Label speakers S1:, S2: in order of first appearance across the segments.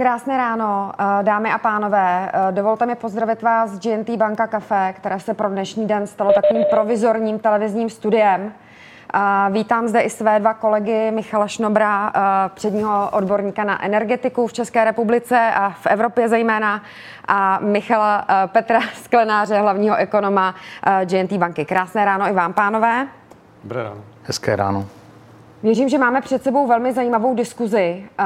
S1: Krásné ráno, eh, dámy a pánové. Eh, dovolte mi pozdravit vás z GNT Banka Café, které se pro dnešní den stalo takovým provizorním televizním studiem. Vítám zde i své dva kolegy, Michala Šnobra, eh, předního odborníka na energetiku v České republice a v Evropě zejména, a Michala Petra Sklenáře, hlavního ekonoma GNT banky. Krásné ráno i vám, pánové.
S2: Dobré ráno.
S3: Hezké ráno.
S1: Věřím, že máme před sebou velmi zajímavou diskuzi, eh,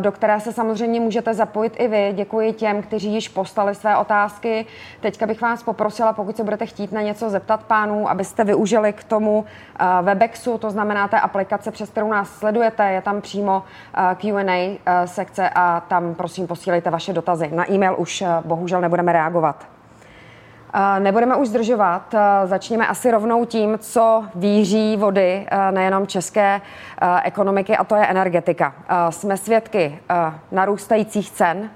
S1: do které se samozřejmě můžete zapojit i vy. Děkuji těm, kteří již postali své otázky. Teďka bych vás poprosila, pokud se budete chtít na něco zeptat pánů, abyste využili k tomu eh, Webexu, to znamená té aplikace, přes kterou nás sledujete. Je tam přímo eh, Q&A sekce a tam prosím posílejte vaše dotazy. Na e-mail už bohužel nebudeme reagovat. Nebudeme už zdržovat, začněme asi rovnou tím, co víří vody nejenom české ekonomiky, a to je energetika. Jsme svědky narůstajících cen,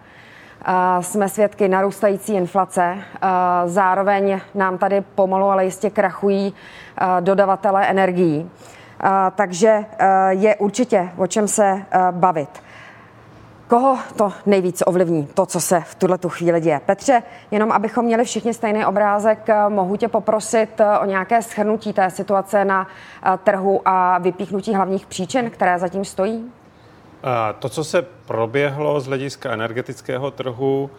S1: jsme svědky narůstající inflace, zároveň nám tady pomalu, ale jistě krachují dodavatele energií. Takže je určitě o čem se bavit. Koho to nejvíc ovlivní, to, co se v tuhle tu chvíli děje? Petře, jenom abychom měli všichni stejný obrázek, eh, mohu tě poprosit eh, o nějaké schrnutí té situace na eh, trhu a vypíchnutí hlavních příčin, které zatím stojí?
S2: To, co se proběhlo z hlediska energetického trhu,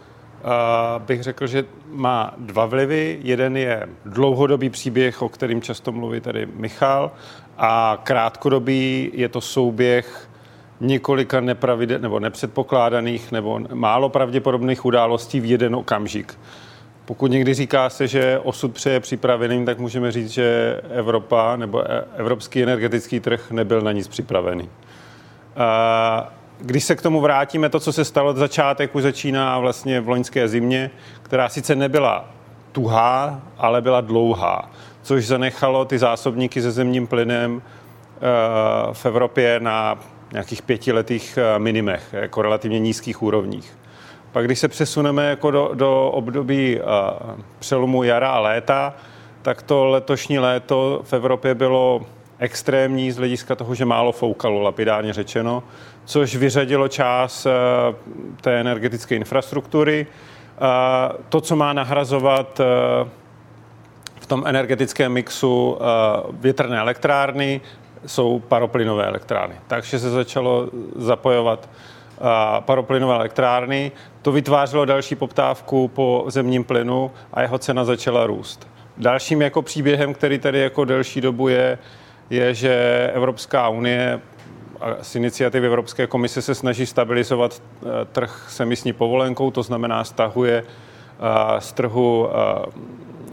S2: bych řekl, že má dva vlivy. Jeden je dlouhodobý příběh, o kterým často mluví tady Michal, a krátkodobý je to souběh několika nepravide, nebo nepředpokládaných nebo málo pravděpodobných událostí v jeden okamžik. Pokud někdy říká se, že osud přeje připravený, tak můžeme říct, že Evropa nebo e- evropský energetický trh nebyl na nic připravený. Když se k tomu vrátíme, to, co se stalo od začátek, už začíná vlastně v loňské zimě, která sice nebyla tuhá, ale byla dlouhá, což zanechalo ty zásobníky se zemním plynem e, v Evropě na nějakých pětiletých eh, minimech, jako relativně nízkých úrovních. Pak když se přesuneme jako do, do období uh, přelomu jara a léta, tak to letošní léto v Evropě bylo extrémní z hlediska toho, že málo foukalo, lapidárně řečeno, což vyřadilo část uh, té energetické infrastruktury. To, co má nahrazovat v tom energetickém mixu větrné elektrárny, jsou paroplynové elektrárny. Takže se začalo zapojovat paroplynové elektrárny. To vytvářelo další poptávku po zemním plynu a jeho cena začala růst. Dalším jako příběhem, který tady jako delší dobu je, je, že Evropská unie z iniciativy Evropské komise se snaží stabilizovat e, trh s emisní povolenkou, to znamená stahuje z trhu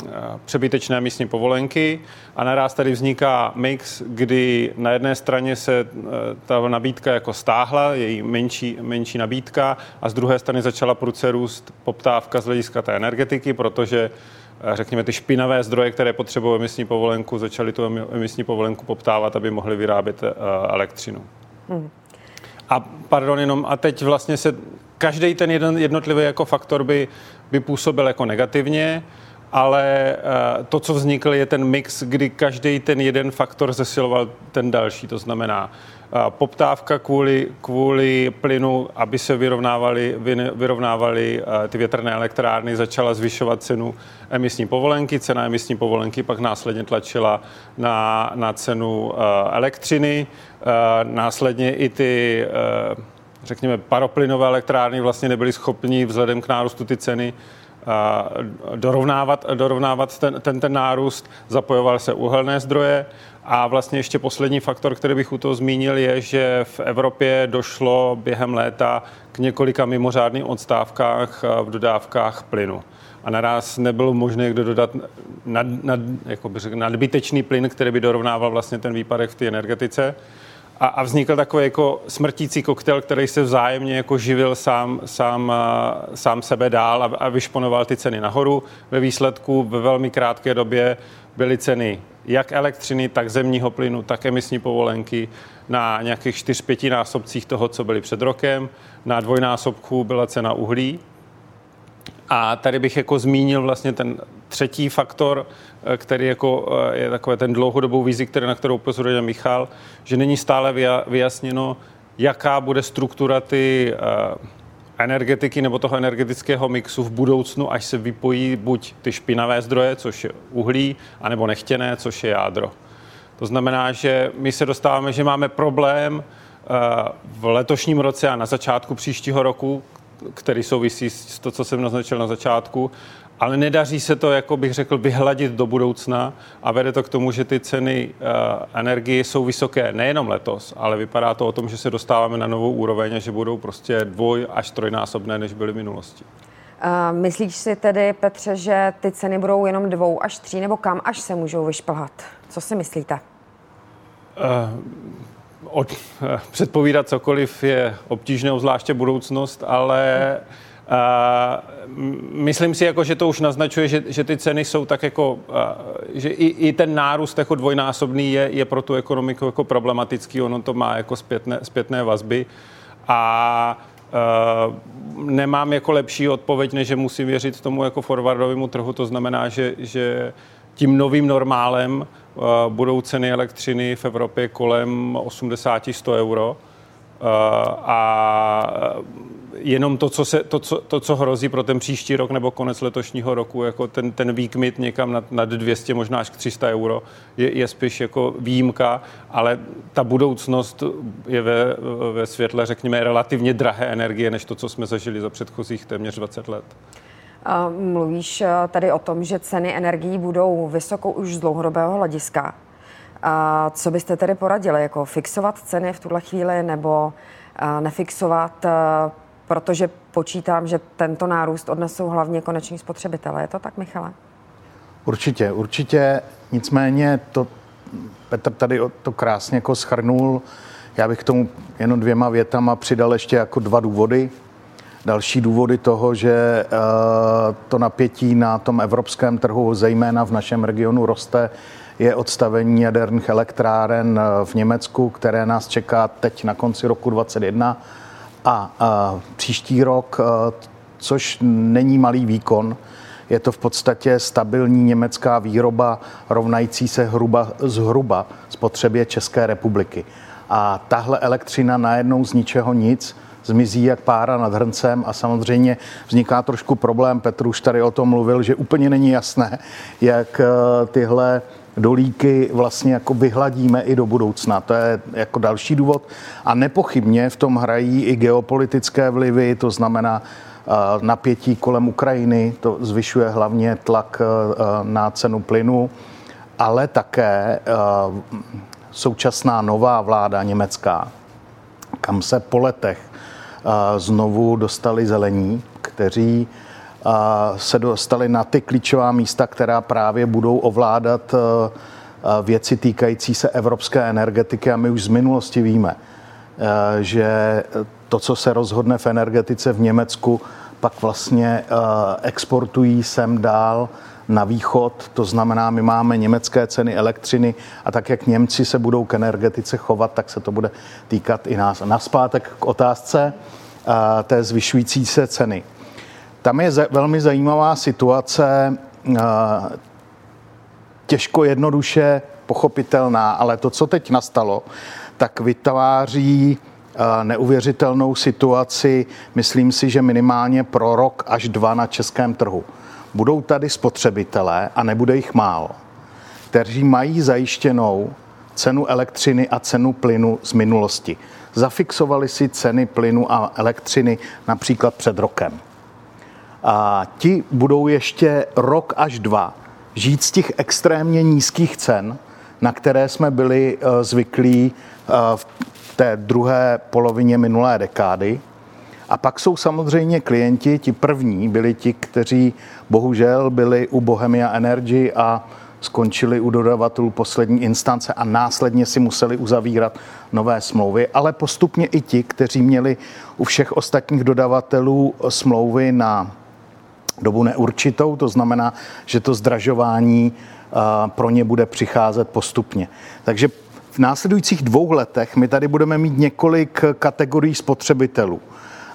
S2: Eh, přebytečné místní povolenky a naraz tady vzniká mix, kdy na jedné straně se eh, ta nabídka jako stáhla, její menší, menší nabídka a z druhé strany začala prudce růst poptávka z hlediska té energetiky, protože eh, řekněme, ty špinavé zdroje, které potřebují emisní povolenku, začaly tu emisní povolenku poptávat, aby mohly vyrábět elektřinu. Hmm. A pardon, jenom a teď vlastně se každý ten jeden jednotlivý jako faktor by, by působil jako negativně ale eh, to, co vznikl, je ten mix, kdy každý ten jeden faktor zesiloval ten další. To znamená, eh, poptávka kvůli, kvůli plynu, aby se vyrovnávaly, vyrovnávaly eh, ty větrné elektrárny, začala zvyšovat cenu emisní povolenky. Cena emisní povolenky pak následně tlačila na, na cenu elektřiny. Následně i ty řekněme, paroplynové elektrárny vlastně nebyly schopni vzhledem k nárůstu ty ceny dorovnávat, dorovnávat ten, ten, ten nárůst, zapojoval se uhelné zdroje a vlastně ještě poslední faktor, který bych u toho zmínil, je, že v Evropě došlo během léta k několika mimořádným odstávkách v dodávkách plynu. A naraz nebylo možné kdo dodat nad, nad, jako bych řekl, nadbytečný plyn, který by dorovnával vlastně ten výpadek v té energetice a, a vznikl takový jako smrtící koktel, který se vzájemně jako živil sám, sám, sám sebe dál a, a vyšponoval ty ceny nahoru. Ve výsledku ve velmi krátké době byly ceny jak elektřiny, tak zemního plynu, tak emisní povolenky na nějakých 4-5 násobcích toho, co byly před rokem. Na dvojnásobku byla cena uhlí. A tady bych jako zmínil vlastně ten třetí faktor, eh, který jako eh, je takové ten dlouhodobou vizi, který, na kterou upozorňuje Michal, že není stále vyjasněno, jaká bude struktura ty eh, energetiky nebo toho energetického mixu v budoucnu, až se vypojí buď ty špinavé zdroje, což je uhlí, anebo nechtěné, což je jádro. To znamená, že my se dostáváme, že máme problém v letošním roce a na začátku příštího roku, který souvisí s to, co jsem naznačil na začátku, ale nedaří se to, jako bych řekl, vyhladit do budoucna a vede to k tomu, že ty ceny uh, energie jsou vysoké nejenom letos, ale vypadá to o tom, že se dostáváme na novou úroveň a že budou prostě dvoj až trojnásobné, než byly v minulosti.
S1: Uh, myslíš si tedy, Petře, že ty ceny budou jenom dvou až tří, nebo kam až se můžou vyšplhat? Co si myslíte? Uh,
S2: od, předpovídat cokoliv je obtížné, zvláště budoucnost, ale hmm myslím si, jako, že to už naznačuje, že, že ty ceny jsou tak jako, uh, že i, i ten nárůst jako dvojnásobný je, je pro tu ekonomiku jako problematický, ono to má jako zpětné, zpětné vazby. A uh, nemám jako lepší odpověď, než že musím věřit tomu jako forwardovému trhu, to znamená, že, že tím novým normálem uh, budou ceny elektřiny v Evropě kolem 80-100 euro a jenom to, co, se, to, co, to, co hrozí pro ten příští rok nebo konec letošního roku, jako ten, ten výkmit někam nad, nad 200, možná až k 300 euro, je, je spíš jako výjimka, ale ta budoucnost je ve, ve světle, řekněme, relativně drahé energie, než to, co jsme zažili za předchozích téměř 20 let.
S1: Mluvíš eh, tady o tom, že ceny energií budou vysokou už z dlouhodobého hlediska. A co byste tedy poradili? Jako fixovat ceny v tuhle chvíli nebo nefixovat, protože počítám, že tento nárůst odnesou hlavně koneční spotřebitelé. Je to tak, Michale?
S3: Určitě, určitě. Nicméně to Petr tady to krásně jako schrnul. Já bych k tomu jenom dvěma větama přidal ještě jako dva důvody. Další důvody toho, že to napětí na tom evropském trhu, zejména v našem regionu, roste, je odstavení jaderných elektráren eh, v Německu, které nás čeká teď na konci roku 2021 a, a příští rok, eh, což není malý výkon. Je to v podstatě stabilní německá výroba rovnající se hruba, zhruba spotřebě České republiky. A tahle elektřina najednou z ničeho nic zmizí jak pára nad hrncem a samozřejmě vzniká trošku problém, Petr už tady o tom mluvil, že úplně není jasné, jak eh, tyhle dolíky vlastně jako vyhladíme i do budoucna. To je jako další důvod. A nepochybně v tom hrají i geopolitické vlivy, to znamená eh, napětí kolem Ukrajiny, to zvyšuje hlavně tlak eh, na cenu plynu, ale také eh, současná nová vláda německá, kam se po letech znovu dostali zelení, kteří se dostali na ty klíčová místa, která právě budou ovládat eh, eh, věci týkající se evropské energetiky a my už z minulosti víme, eh, že to, co se rozhodne v energetice v Německu, pak vlastně exportují sem dál na východ, to znamená, my máme německé ceny elektřiny a tak, jak Němci se budou k energetice chovat, tak se to bude týkat i nás. Naspátek k otázce té zvyšující se ceny. Tam je velmi zajímavá situace, eh, těžko jednoduše pochopitelná, ale to, co teď nastalo, tak vytváří eh, neuvěřitelnou situaci, myslím si, že minimálně pro rok až dva na českém trhu. Budou tady spotřebitelé, a nebude jich málo, kteří mají zajištěnou cenu elektřiny a cenu plynu z minulosti. Zafixovali si ceny plynu a elektřiny například před rokem. A ti budou ještě rok až dva žít z těch extrémně nízkých cen, na které jsme byli eh, zvyklí eh, v té druhé polovině minulé dekády. A pak jsou samozřejmě klienti, ti první byli ti, kteří bohužel byli u Bohemia Energy a skončili u dodavatelů poslední instance a následně si museli uzavírat nové smlouvy, ale postupně i ti, kteří měli u všech ostatních dodavatelů smlouvy na dobu neurčitou, to znamená, že to zdražování pro ně bude přicházet postupně. Takže v následujících dvou letech my tady budeme mít několik kategorií spotřebitelů.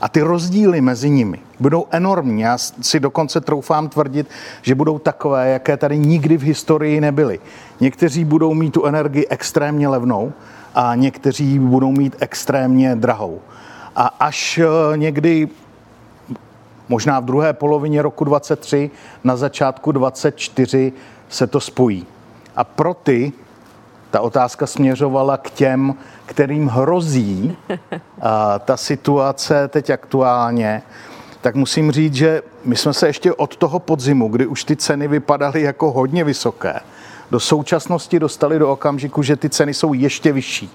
S3: A ty rozdíly mezi nimi budou enormní. Já si dokonce troufám tvrdit, že budou takové, jaké tady nikdy v historii nebyly. Někteří budou mít tu energii extrémně levnou a někteří budou mít extrémně drahou. A až eh, někdy možná v druhé polovině roku 23, na začátku 24 se to spojí. A pro ty ta otázka směřovala k těm, kterým hrozí a, ta situace teď aktuálně, tak musím říct, že my jsme se ještě od toho podzimu, kdy už ty ceny vypadaly jako hodně vysoké, do současnosti dostali do okamžiku, že ty ceny jsou ještě vyšší.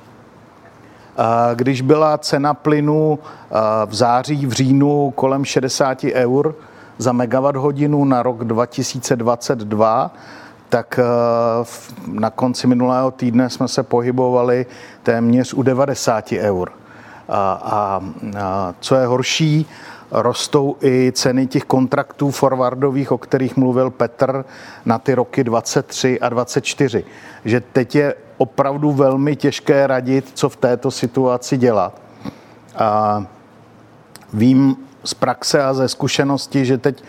S3: Když byla cena plynu v září, v říjnu kolem 60 eur za megawatt hodinu na rok 2022, tak na konci minulého týdne jsme se pohybovali téměř u 90 eur. A, a, a co je horší, rostou i ceny těch kontraktů forwardových, o kterých mluvil Petr, na ty roky 23 a 24. Že teď je opravdu velmi těžké radit, co v této situaci dělat. A vím z praxe a ze zkušenosti, že teď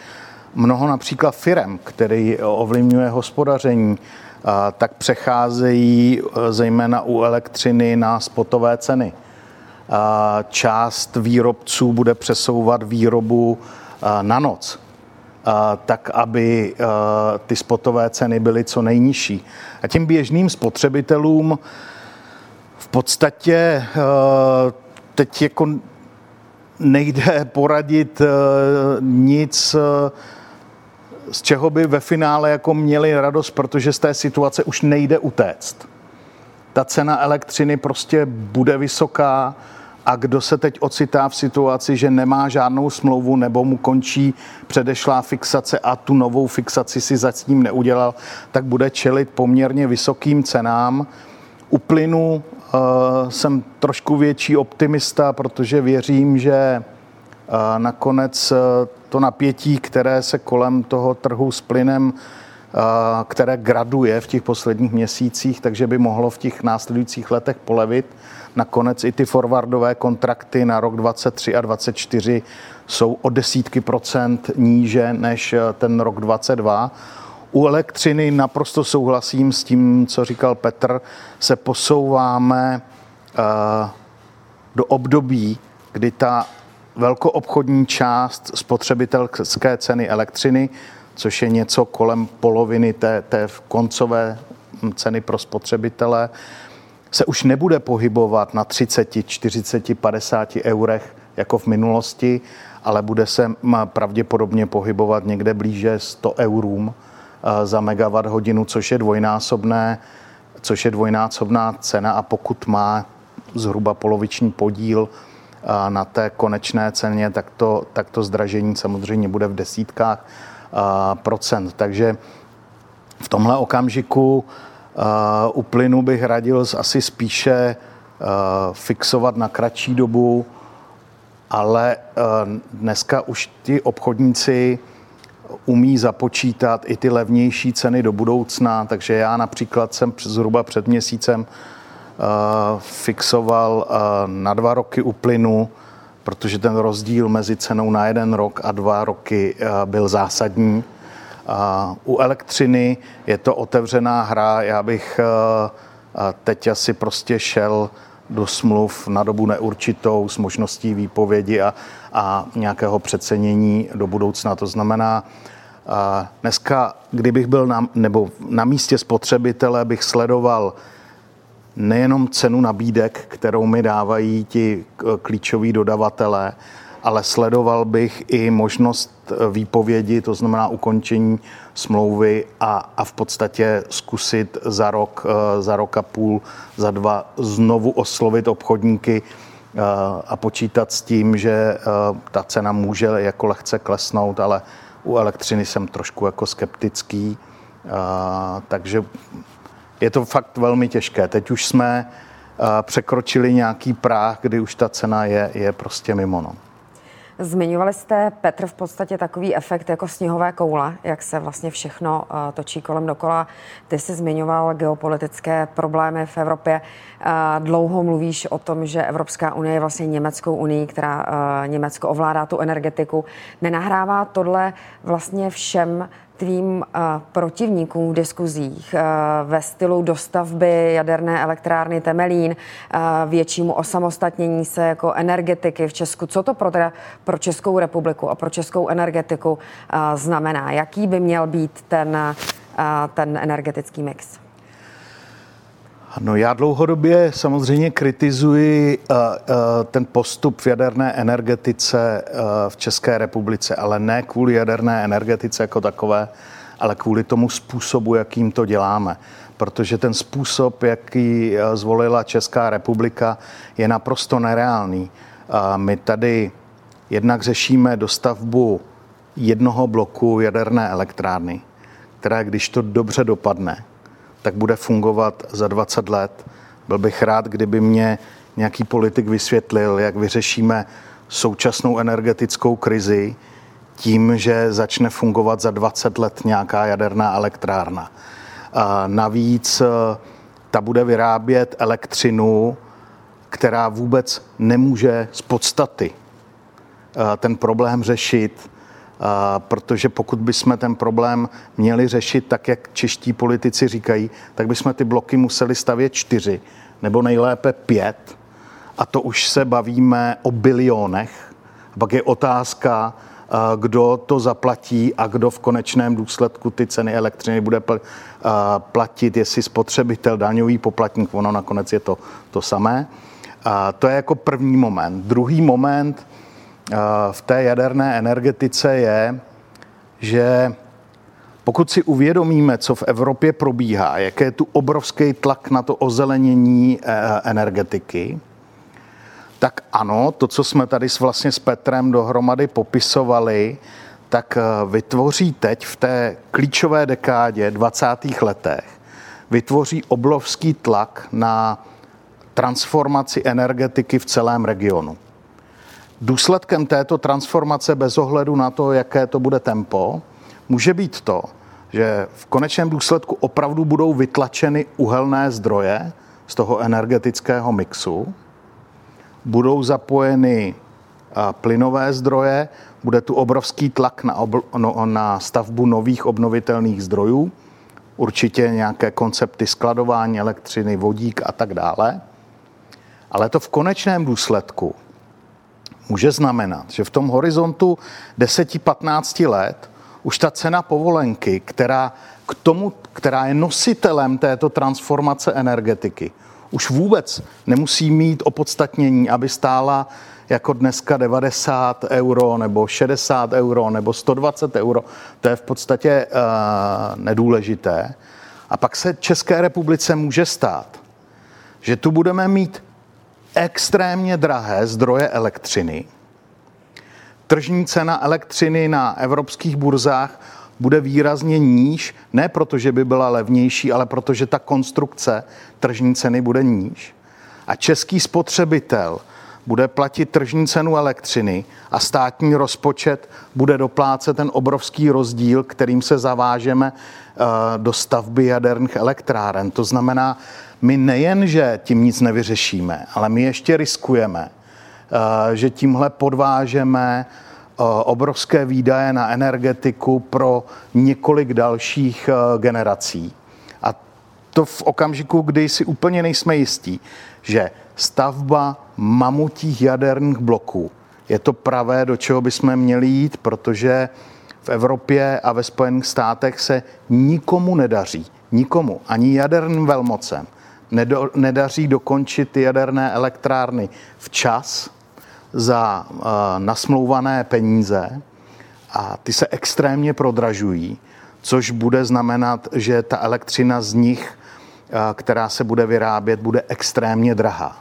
S3: mnoho například firem, který ovlivňuje hospodaření, tak přecházejí e, zejména u elektřiny na spotové ceny. Část výrobců bude přesouvat výrobu na noc, tak aby ty spotové ceny byly co nejnižší. A těm běžným spotřebitelům v podstatě teď jako nejde poradit nic, z čeho by ve finále jako měli radost, protože z té situace už nejde utéct. Ta cena elektřiny prostě bude vysoká, a kdo se teď ocitá v situaci, že nemá žádnou smlouvu nebo mu končí předešlá fixace a tu novou fixaci si za ním neudělal, tak bude čelit poměrně vysokým cenám. U plynu uh, jsem trošku větší optimista, protože věřím, že uh, nakonec uh, to napětí, které se kolem toho trhu s plynem které graduje v těch posledních měsících, takže by mohlo v těch následujících letech polevit. Nakonec i ty forwardové kontrakty na rok 23 a 24 jsou o desítky procent níže než eh, ten rok 22. U elektřiny naprosto souhlasím s tím, co říkal Petr, se posouváme eh, do období, kdy ta velkoobchodní část spotřebitelské ceny elektřiny, což je něco kolem poloviny té, té koncové ceny pro spotřebitele, se už nebude pohybovat na 30, 40, 50 eurech jako v minulosti, ale bude se pravděpodobně pohybovat někde blíže 100 eurům eh, za megawatt hodinu, což je dvojnásobné, což je dvojnásobná cena a pokud má zhruba poloviční podíl eh, na té konečné ceně, tak to, tak to zdražení samozřejmě bude v desítkách eh, procent. Takže v tomhle okamžiku u plynu bych radil asi spíše fixovat na kratší dobu, ale dneska už ty obchodníci umí započítat i ty levnější ceny do budoucna, takže já například jsem zhruba před měsícem fixoval na dva roky u plynu, protože ten rozdíl mezi cenou na jeden rok a dva roky byl zásadní u elektřiny je to otevřená hra. Já bych eh, teď asi prostě šel do smluv na dobu neurčitou s možností výpovědi a, a nějakého přecenění do budoucna. To znamená, eh, dneska, kdybych byl na, nebo na místě spotřebitele, bych sledoval nejenom cenu nabídek, kterou mi dávají ti eh, klíčoví dodavatelé, ale sledoval bych i možnost eh, výpovědi, to znamená ukončení smlouvy a, a v podstatě zkusit za rok, eh, za rok a půl, za dva znovu oslovit obchodníky eh, a počítat s tím, že ta cena může jako lehce klesnout, ale u elektřiny jsem trošku jako skeptický, takže je to fakt velmi těžké. Teď už jsme překročili nějaký práh, kdy už ta cena je, je prostě mimo. No.
S1: Zmiňovali jste, Petr, v podstatě takový efekt jako sněhové koule, jak se vlastně všechno uh, točí kolem dokola. Ty jsi zmiňoval geopolitické problémy v Evropě. Uh, dlouho mluvíš o tom, že Evropská unie je vlastně Německou unii, která uh, Německo ovládá tu energetiku. Nenahrává tohle vlastně všem tvým uh, protivníkům v diskuzích uh, ve stylu dostavby jaderné elektrárny Temelín, uh, většímu osamostatnění se jako energetiky v Česku. Co to pro, teda, pro Českou republiku a pro českou energetiku znamená? Jaký by měl být ten, ten energetický mix?
S3: No já dlouhodobě samozřejmě kritizuji uh, uh, ten postup v jaderné energetice uh, v České republice, ale ne kvůli jaderné energetice jako takové, ale kvůli tomu způsobu, jakým to děláme. Protože ten způsob, jaký zvolila Česká republika, je naprosto nereálný. My tady jednak řešíme dostavbu jednoho bloku jaderné elektrárny, která, když to dobře dopadne, tak bude fungovat za 20 let. Byl bych rád, kdyby mě nějaký politik vysvětlil, jak vyřešíme současnou energetickou krizi tím, že začne fungovat za 20 let nějaká jaderná elektrárna. Navíc e, ta bude vyrábět elektřinu, která vůbec nemůže z podstaty e, ten problém řešit protože pokud bychom ten problém měli řešit tak, jak čeští politici říkají, tak bychom ty bloky museli stavět čtyři nebo nejlépe pět. A to už se bavíme o bilionech. A pak je otázka, kdo to zaplatí a kdo v konečném důsledku ty ceny elektřiny bude platit, jestli spotřebitel, daňový poplatník, ono nakonec je to to samé. To je jako první moment. Druhý moment, v té jaderné energetice je, že pokud si uvědomíme, co v Evropě probíhá, jaký je tu obrovský tlak na to ozelenění e, energetiky, tak ano, to, co jsme tady s vlastně s Petrem dohromady popisovali, tak e, vytvoří teď v té klíčové dekádě 20. letech, vytvoří obrovský tlak na transformaci energetiky v celém regionu. Důsledkem této transformace bez ohledu na to, jaké to bude tempo, může být to, že v konečném důsledku opravdu budou vytlačeny uhelné zdroje z toho energetického mixu, budou zapojeny plynové zdroje, bude tu obrovský tlak na, obl- no, na stavbu nových obnovitelných zdrojů, určitě nějaké koncepty skladování elektřiny, vodík a tak dále. Ale to v konečném důsledku může znamenat, že v tom horizontu 10-15 let už ta cena povolenky, která k tomu, která je nositelem této transformace energetiky, už vůbec nemusí mít opodstatnění, aby stála jako dneska 90 euro nebo 60 euro nebo 120 euro. To je v podstatě uh, nedůležité. A pak se České republice může stát, že tu budeme mít extrémně drahé zdroje elektřiny. Tržní cena elektřiny na evropských burzách bude výrazně níž, ne proto, že by byla levnější, ale protože ta konstrukce tržní ceny bude níž. A český spotřebitel bude platit tržní cenu elektřiny a státní rozpočet bude doplácet ten obrovský rozdíl, kterým se zavážeme eh, do stavby jaderných elektráren. To znamená, my nejen, že tím nic nevyřešíme, ale my ještě riskujeme, eh, že tímhle podvážeme eh, obrovské výdaje na energetiku pro několik dalších eh, generací. A to v okamžiku, kdy si úplně nejsme jistí, že stavba mamutích jaderných bloků je to pravé, do čeho bychom měli jít, protože v Evropě a ve Spojených státech se nikomu nedaří, nikomu, ani jaderným velmocem, nedo, nedaří dokončit jaderné elektrárny včas za uh, nasmlouvané peníze a ty se extrémně prodražují, což bude znamenat, že ta elektřina z nich, uh, která se bude vyrábět, bude extrémně drahá.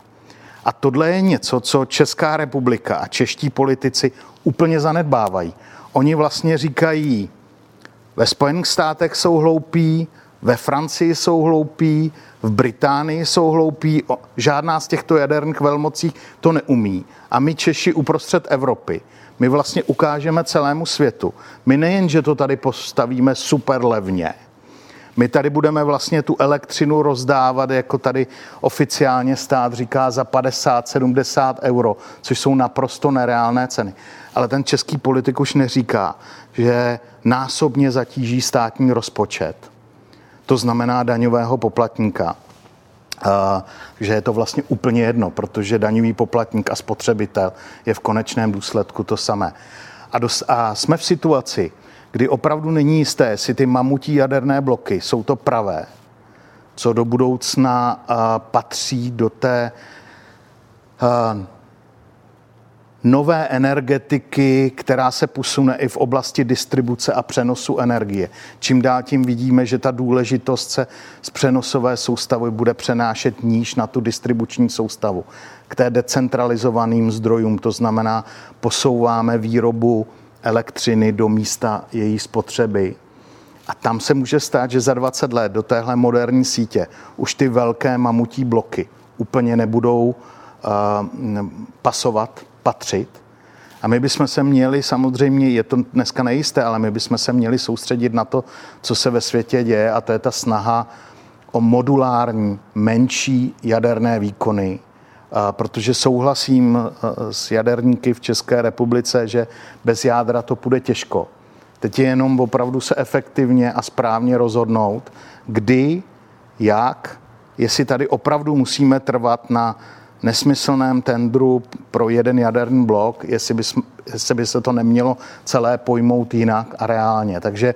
S3: A tohle je něco, co Česká republika a čeští politici úplně zanedbávají. Oni vlastně říkají, ve Spojených státech jsou hloupí, ve Francii jsou hloupí, v Británii jsou hloupí, žádná z těchto jaderných velmocí to neumí. A my Češi uprostřed Evropy, my vlastně ukážeme celému světu. My nejen, že to tady postavíme super levně, My tady budeme vlastně tu elektřinu rozdávat, jako tady oficiálně stát říká, za 50-70 euro, což jsou naprosto nereálné ceny. Ale ten český politik už neříká, že násobně zatíží státní rozpočet. To znamená daňového poplatníka. že je to vlastně úplně jedno, protože daňový poplatník a spotřebitel je v konečném důsledku to samé. A, dos, a jsme v situaci, kdy opravdu není jisté, jestli ty mamutí jaderné bloky jsou to pravé, co do budoucna uh, patří do té uh, nové energetiky, která se posune i v oblasti distribuce a přenosu energie. Čím dál tím vidíme, že ta důležitost se z přenosové soustavy bude přenášet níž na tu distribuční soustavu. K té decentralizovaným zdrojům, to znamená, posouváme výrobu elektřiny do místa její spotřeby. A tam se může stát, že za 20 let do téhle moderní sítě už ty velké mamutí bloky úplně nebudou uh, pasovat, patřit. A my bychom se měli, samozřejmě, je to dneska nejisté, ale my bychom se měli soustředit na to, co se ve světě děje, a to je ta snaha o modulární, menší jaderné výkony, protože souhlasím s jaderníky v České republice, že bez jádra to půjde těžko. Teď je jenom opravdu se efektivně a správně rozhodnout, kdy, jak, jestli tady opravdu musíme trvat na nesmyslném tendru pro jeden jaderný blok, jestli by, jestli by se to nemělo celé pojmout jinak a reálně. Takže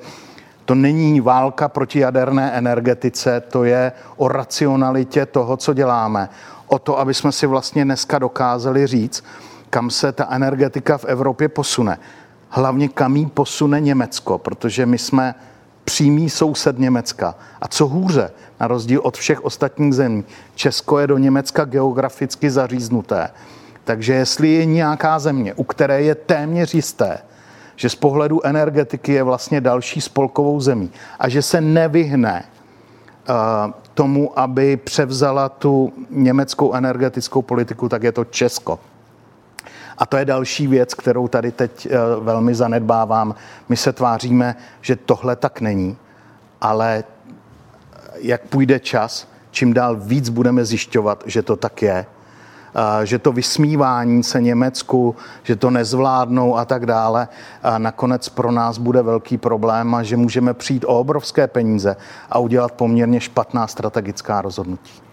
S3: to není válka proti jaderné energetice, to je o racionalitě toho, co děláme. O to, aby jsme si vlastně dneska dokázali říct, kam se ta energetika v Evropě posune. Hlavně kam jí posune Německo, protože my jsme přímý soused Německa. A co hůře, na rozdíl od všech ostatních zemí, Česko je do Německa geograficky zaříznuté. Takže jestli je nějaká země, u které je téměř jisté, že z pohledu energetiky je vlastně další spolkovou zemí a že se nevyhne uh, tomu, aby převzala tu německou energetickou politiku, tak je to Česko. A to je další věc, kterou tady teď uh, velmi zanedbávám. My se tváříme, že tohle tak není, ale jak půjde čas, čím dál víc budeme zjišťovat, že to tak je že to vysmívání se Německu, že to nezvládnou a tak dále, a nakonec pro nás bude velký problém a že můžeme přijít o obrovské peníze a udělat poměrně špatná strategická rozhodnutí.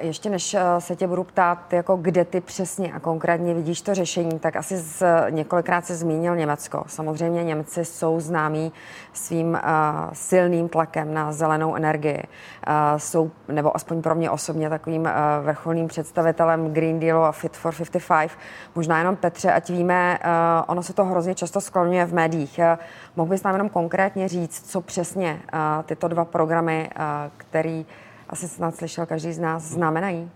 S1: Ještě než eh, se tě budu ptát, jako kde ty přesně a konkrétně vidíš to řešení, tak asi z, několikrát se zmínil Německo. Samozřejmě Němci jsou známí svým uh, silným tlakem na zelenou energii. Uh, jsou, nebo aspoň pro mě osobně, takovým uh, vrcholným představitelem Green Dealu a Fit for 55. Možná jenom Petře, ať víme, uh, ono se to hrozně často skloňuje v médiích. Uh, mohl bys nám jenom konkrétně říct, co přesně uh, tyto dva programy, uh, který asi snad slyšel každý z nás, znamenají?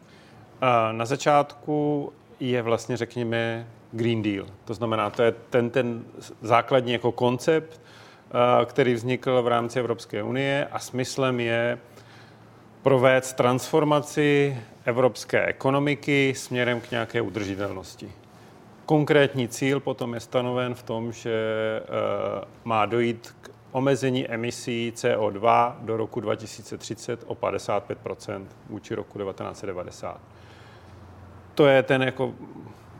S2: Na začátku je vlastně, řekněme, Green Deal. To znamená, to je ten, ten základní jako koncept, který vznikl v rámci Evropské unie a smyslem je provést transformaci evropské ekonomiky směrem k nějaké udržitelnosti. Konkrétní cíl potom je stanoven v tom, že má dojít k omezení emisí CO2 do roku 2030 o 55% vůči roku 1990. To je ten jako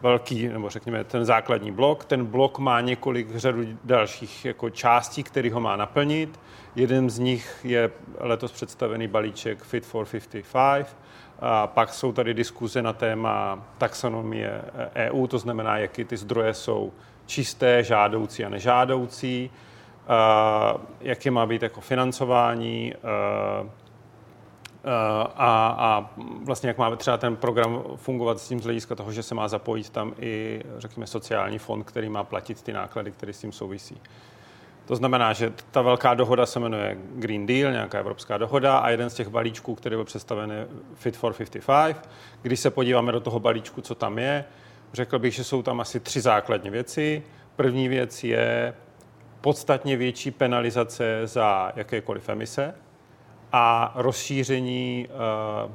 S2: velký, nebo řekněme, ten základní blok. Ten blok má několik řadu dalších jako částí, který ho má naplnit. Jeden z nich je letos představený balíček Fit for 55. A pak jsou tady diskuze na téma taxonomie EU, to znamená, jaký ty zdroje jsou čisté, žádoucí a nežádoucí jaké má být jako financování a, a vlastně jak má třeba ten program fungovat s tím z hlediska toho, že se má zapojit tam i, řekněme, sociální fond, který má platit ty náklady, které s tím souvisí. To znamená, že ta velká dohoda se jmenuje Green Deal, nějaká evropská dohoda a jeden z těch balíčků, který byl představen je Fit for 55. Když se podíváme do toho balíčku, co tam je, řekl bych, že jsou tam asi tři základní věci. První věc je podstatně větší penalizace za jakékoliv emise a rozšíření uh,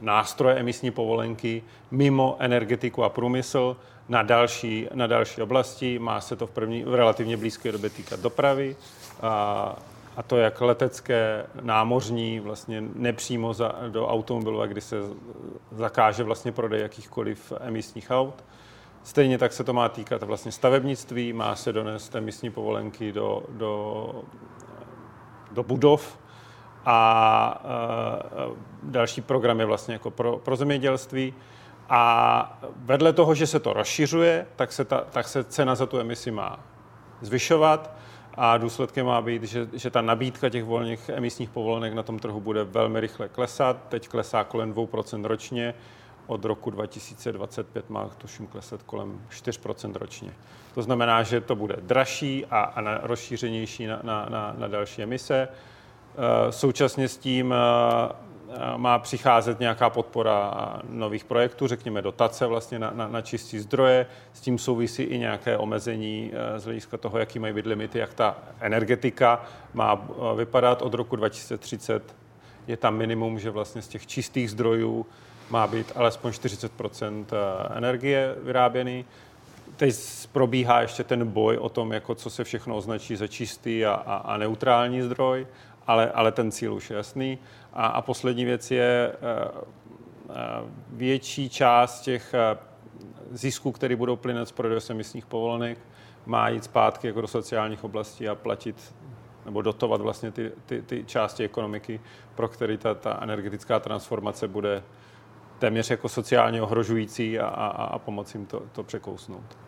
S2: nástroje emisní povolenky mimo energetiku a průmysl na další, na další oblasti. Má se to v, první, v relativně blízké době týkat dopravy a, a to jak letecké, námořní, vlastně nepřímo za, do automobilu, kdy se zakáže vlastně prodej jakýchkoliv emisních aut. Stejně tak se to má týkat vlastně stavebnictví, má se donést emisní povolenky do, do, do budov a e, další programy vlastně jako pro, pro zemědělství. A vedle toho, že se to rozšiřuje, tak se, ta, tak se cena za tu emisi má zvyšovat a důsledkem má být, že, že ta nabídka těch volných emisních povolenek na tom trhu bude velmi rychle klesat. Teď klesá kolem 2% ročně, od roku 2025 má tuším klesat kolem 4% ročně. To znamená, že to bude dražší a, a na, rozšířenější na, na, na, na další emise. E, současně s tím má přicházet nějaká podpora nových projektů, řekněme dotace vlastně na, na, na čistý zdroje. S tím souvisí i nějaké omezení e, z hlediska toho, jaký mají být limity, jak ta energetika má e, vypadat od roku 2030. Je tam minimum, že vlastně z těch čistých zdrojů má být alespoň 40 e, energie vyráběný. Teď probíhá ještě ten boj o tom, jako co se všechno označí za čistý a, a, a neutrální zdroj, ale, ale ten cíl už je jasný. A, a poslední věc je eh, eh, větší část těch eh, zisků, které budou plynout z prodeje emisních povolenek, má jít zpátky jako do sociálních oblastí a platit nebo dotovat vlastně ty, ty, ty části ekonomiky, pro které ta, ta energetická transformace bude téměř jako sociálně ohrožující a, a, a pomoci jim to, to překousnout.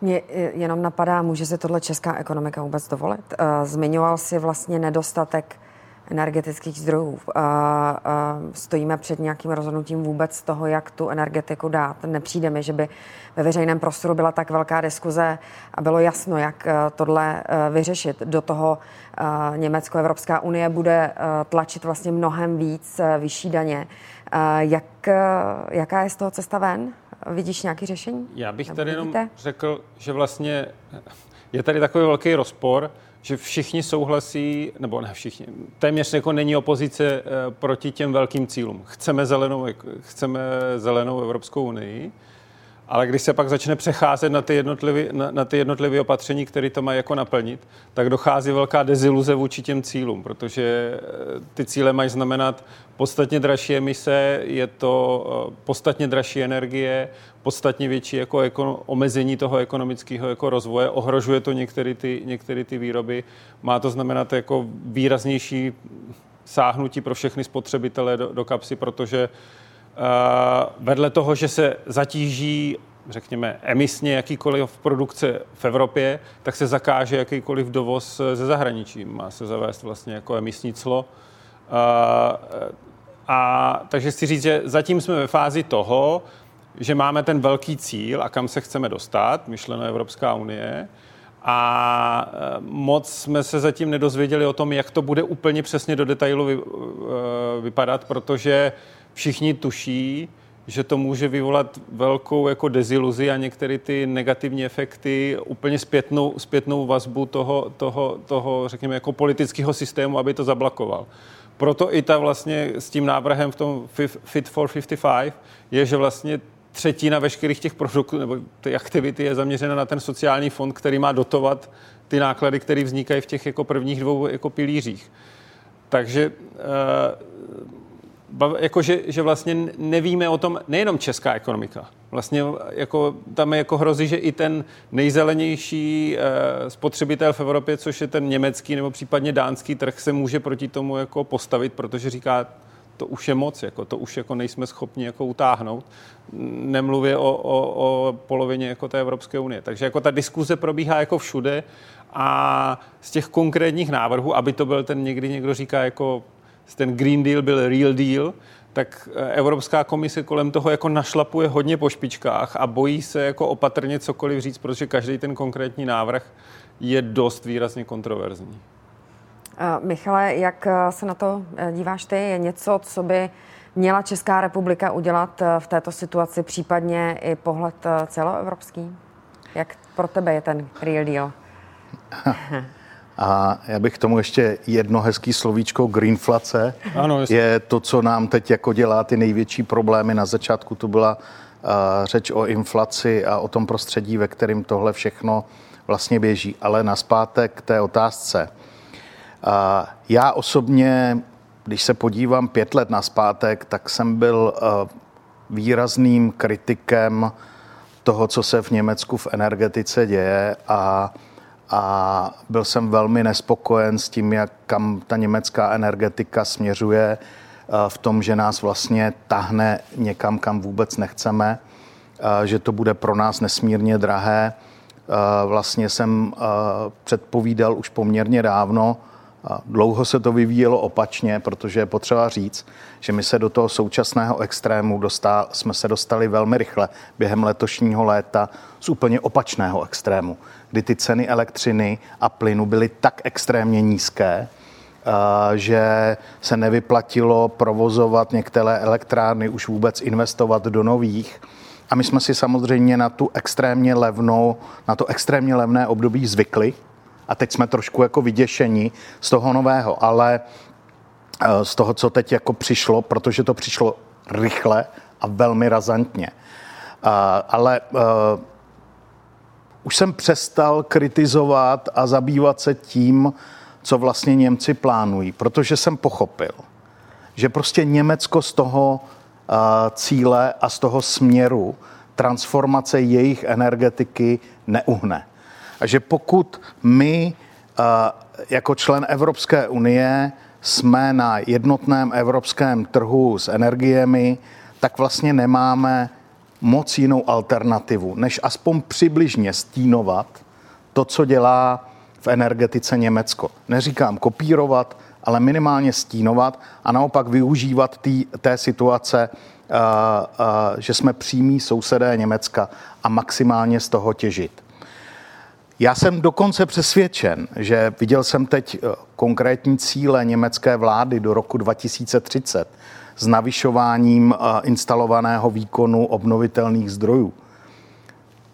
S1: Mě jenom napadá, může se tohle česká ekonomika vůbec dovolit? Zmiňoval si vlastně nedostatek energetických zdrojů. Stojíme před nějakým rozhodnutím vůbec toho, jak tu energetiku dát. Nepřijde mi, že by ve veřejném prostoru byla tak velká diskuze a bylo jasno, jak e, tohle e, vyřešit. Do toho e, Německo, Evropská unie bude tlačit vlastně mnohem víc vyšší daně. Jak, jaká je z toho cesta ven? Vidíš nějaký řešení?
S2: Já bych tady jenom řekl, že vlastně je tady takový velký rozpor, že všichni souhlasí, nebo ne všichni, téměř jako není opozice eh, proti těm velkým cílům. Chceme zelenou, chceme zelenou Evropskou unii, ale když se pak začne přecházet na ty jednotlivé na, na ty jednotlivé opatření, které to mají jako naplnit, tak dochází velká deziluze vůči těm cílům, protože eh, ty cíle mají znamenat podstatně dražší emise, je to eh, podstatně dražší energie, podstatně větší jako, jako omezení toho ekonomického jako rozvoje, ohrožuje to některé ty, některé ty výroby, má to znamenat jako výraznější sáhnutí pro všechny spotřebitele do, do kapsy, protože uh, vedle toho, že se zatíží řekněme, emisně jakýkoliv produkce v Evropě, tak se zakáže jakýkoliv dovoz ze zahraničí. Má se zavést vlastně jako emisní clo. A, a takže chci říct, že zatím jsme ve fázi toho, že máme ten velký cíl a kam se chceme dostat, myšleno Evropská unie, a moc jsme se zatím nedozvěděli o tom, jak to bude úplně přesně do detailu vy, vypadat, protože všichni tuší, že to může vyvolat velkou jako deziluzi a některé ty negativní efekty, úplně zpětnou, zpětnou vazbu toho, toho, toho, řekněme, jako politického systému, aby to zablokoval. Proto i ta vlastně s tím návrhem v tom Fit for 55 je, že vlastně třetina veškerých těch produktů nebo ty aktivity je zaměřena na ten sociální fond, který má dotovat ty náklady, které vznikají v těch jako prvních dvou jako pilířích. Takže uh, jako, že, že vlastně nevíme o tom nejenom česká ekonomika. Vlastně jako, tam je jako hrozí, že i ten nejzelenější uh, spotřebitel v Evropě, což je ten německý nebo případně dánský trh, se může proti tomu jako postavit, protože říká, to už je moc, jako, to už jako nejsme schopni jako utáhnout. Nemluvě o, o, o polovině jako té Evropské unie. Takže jako ta diskuze probíhá jako všude a z těch konkrétních návrhů, aby to byl ten někdy někdo říká jako ten Green Deal byl real deal, tak Evropská komise kolem toho jako našlapuje hodně po špičkách a bojí se jako opatrně cokoliv říct, protože každý ten konkrétní návrh je dost výrazně kontroverzní.
S1: Eh, Michale, jak eh, se na to eh, díváš ty? Je něco, co by měla Česká republika udělat v této situaci, případně i pohled celoevropský? Jak pro tebe je ten real deal?
S3: A já bych k tomu ještě jedno hezký slovíčko, greenflace. Ano, je to, co nám teď jako dělá ty největší problémy. Na začátku tu byla uh, řeč o inflaci a o tom prostředí, ve kterém tohle všechno vlastně běží. Ale naspátek k té otázce. Já osobně, když se podívám pět let naspátek, tak jsem byl výrazným kritikem toho, co se v Německu v energetice děje a, a byl jsem velmi nespokojen s tím, jak kam ta německá energetika směřuje eh, v tom, že nás vlastně tahne někam, kam vůbec nechceme, eh, že to bude pro nás nesmírně drahé. Eh, vlastně jsem předpovídal už poměrně dávno, Dlouho se to vyvíjelo opačně, protože je potřeba říct, že my se do toho současného extrému dostal, jsme se dostali velmi rychle během letošního léta z úplně opačného extrému, kdy ty ceny elektřiny a plynu byly tak extrémně nízké, že se nevyplatilo provozovat některé elektrárny, už vůbec investovat do nových. A my jsme si samozřejmě na tu extrémně levnou, na to extrémně levné období zvykli, a teď jsme trošku jako vyděšení z toho nového, ale eh, z toho, co teď jako přišlo, protože to přišlo rychle a velmi razantně. Eh, ale už jsem přestal kritizovat a zabývat se tím, co vlastně Němci plánují, protože jsem pochopil, že prostě Německo z toho cíle a z toho směru transformace jejich energetiky neuhne. A že pokud my jako člen Evropské unie jsme na jednotném evropském trhu s energiemi, tak vlastně nemáme moc jinou alternativu, než aspoň přibližně stínovat to, co dělá v energetice Německo. Neříkám kopírovat, ale minimálně stínovat a naopak využívat tý, té situace, uh, uh, že jsme přímí sousedé Německa a maximálně z toho těžit. Já jsem dokonce přesvědčen, že viděl jsem teď eh, konkrétní cíle německé vlády do roku 2030 s navyšováním eh, instalovaného výkonu obnovitelných zdrojů.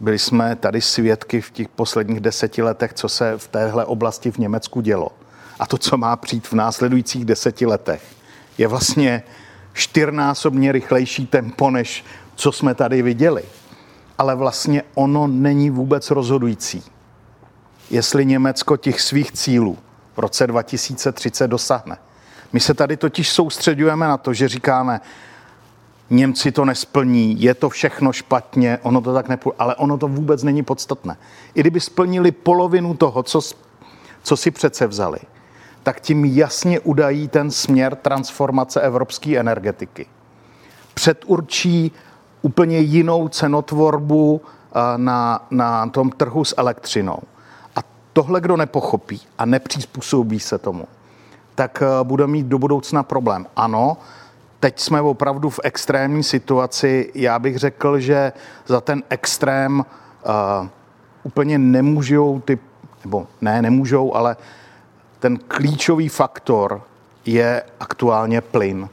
S3: Byli jsme tady svědky v těch posledních deseti letech, co se v téhle oblasti v Německu dělo. A to, co má přijít v následujících deseti letech, je vlastně čtyřnásobně rychlejší tempo, než co jsme tady viděli. Ale vlastně ono není vůbec rozhodující jestli Německo těch svých cílů v roce 2030 dosáhne. My se tady totiž soustředujeme na to, že říkáme, Němci to nesplní, je to všechno špatně, ono to tak nepůjde, ale ono to vůbec není podstatné. I kdyby splnili polovinu toho, co, co si přece vzali, tak tím jasně udají ten směr transformace evropské energetiky. Předurčí úplně jinou cenotvorbu eh, na, na tom trhu s elektřinou tohle kdo nepochopí a nepřizpůsobí se tomu, tak eh, bude mít do budoucna problém. Ano, teď jsme opravdu v extrémní situaci. Já bych řekl, že za ten extrém uh, úplně nemůžou ty, nebo ne, nemůžou, ale ten klíčový faktor je aktuálně plyn.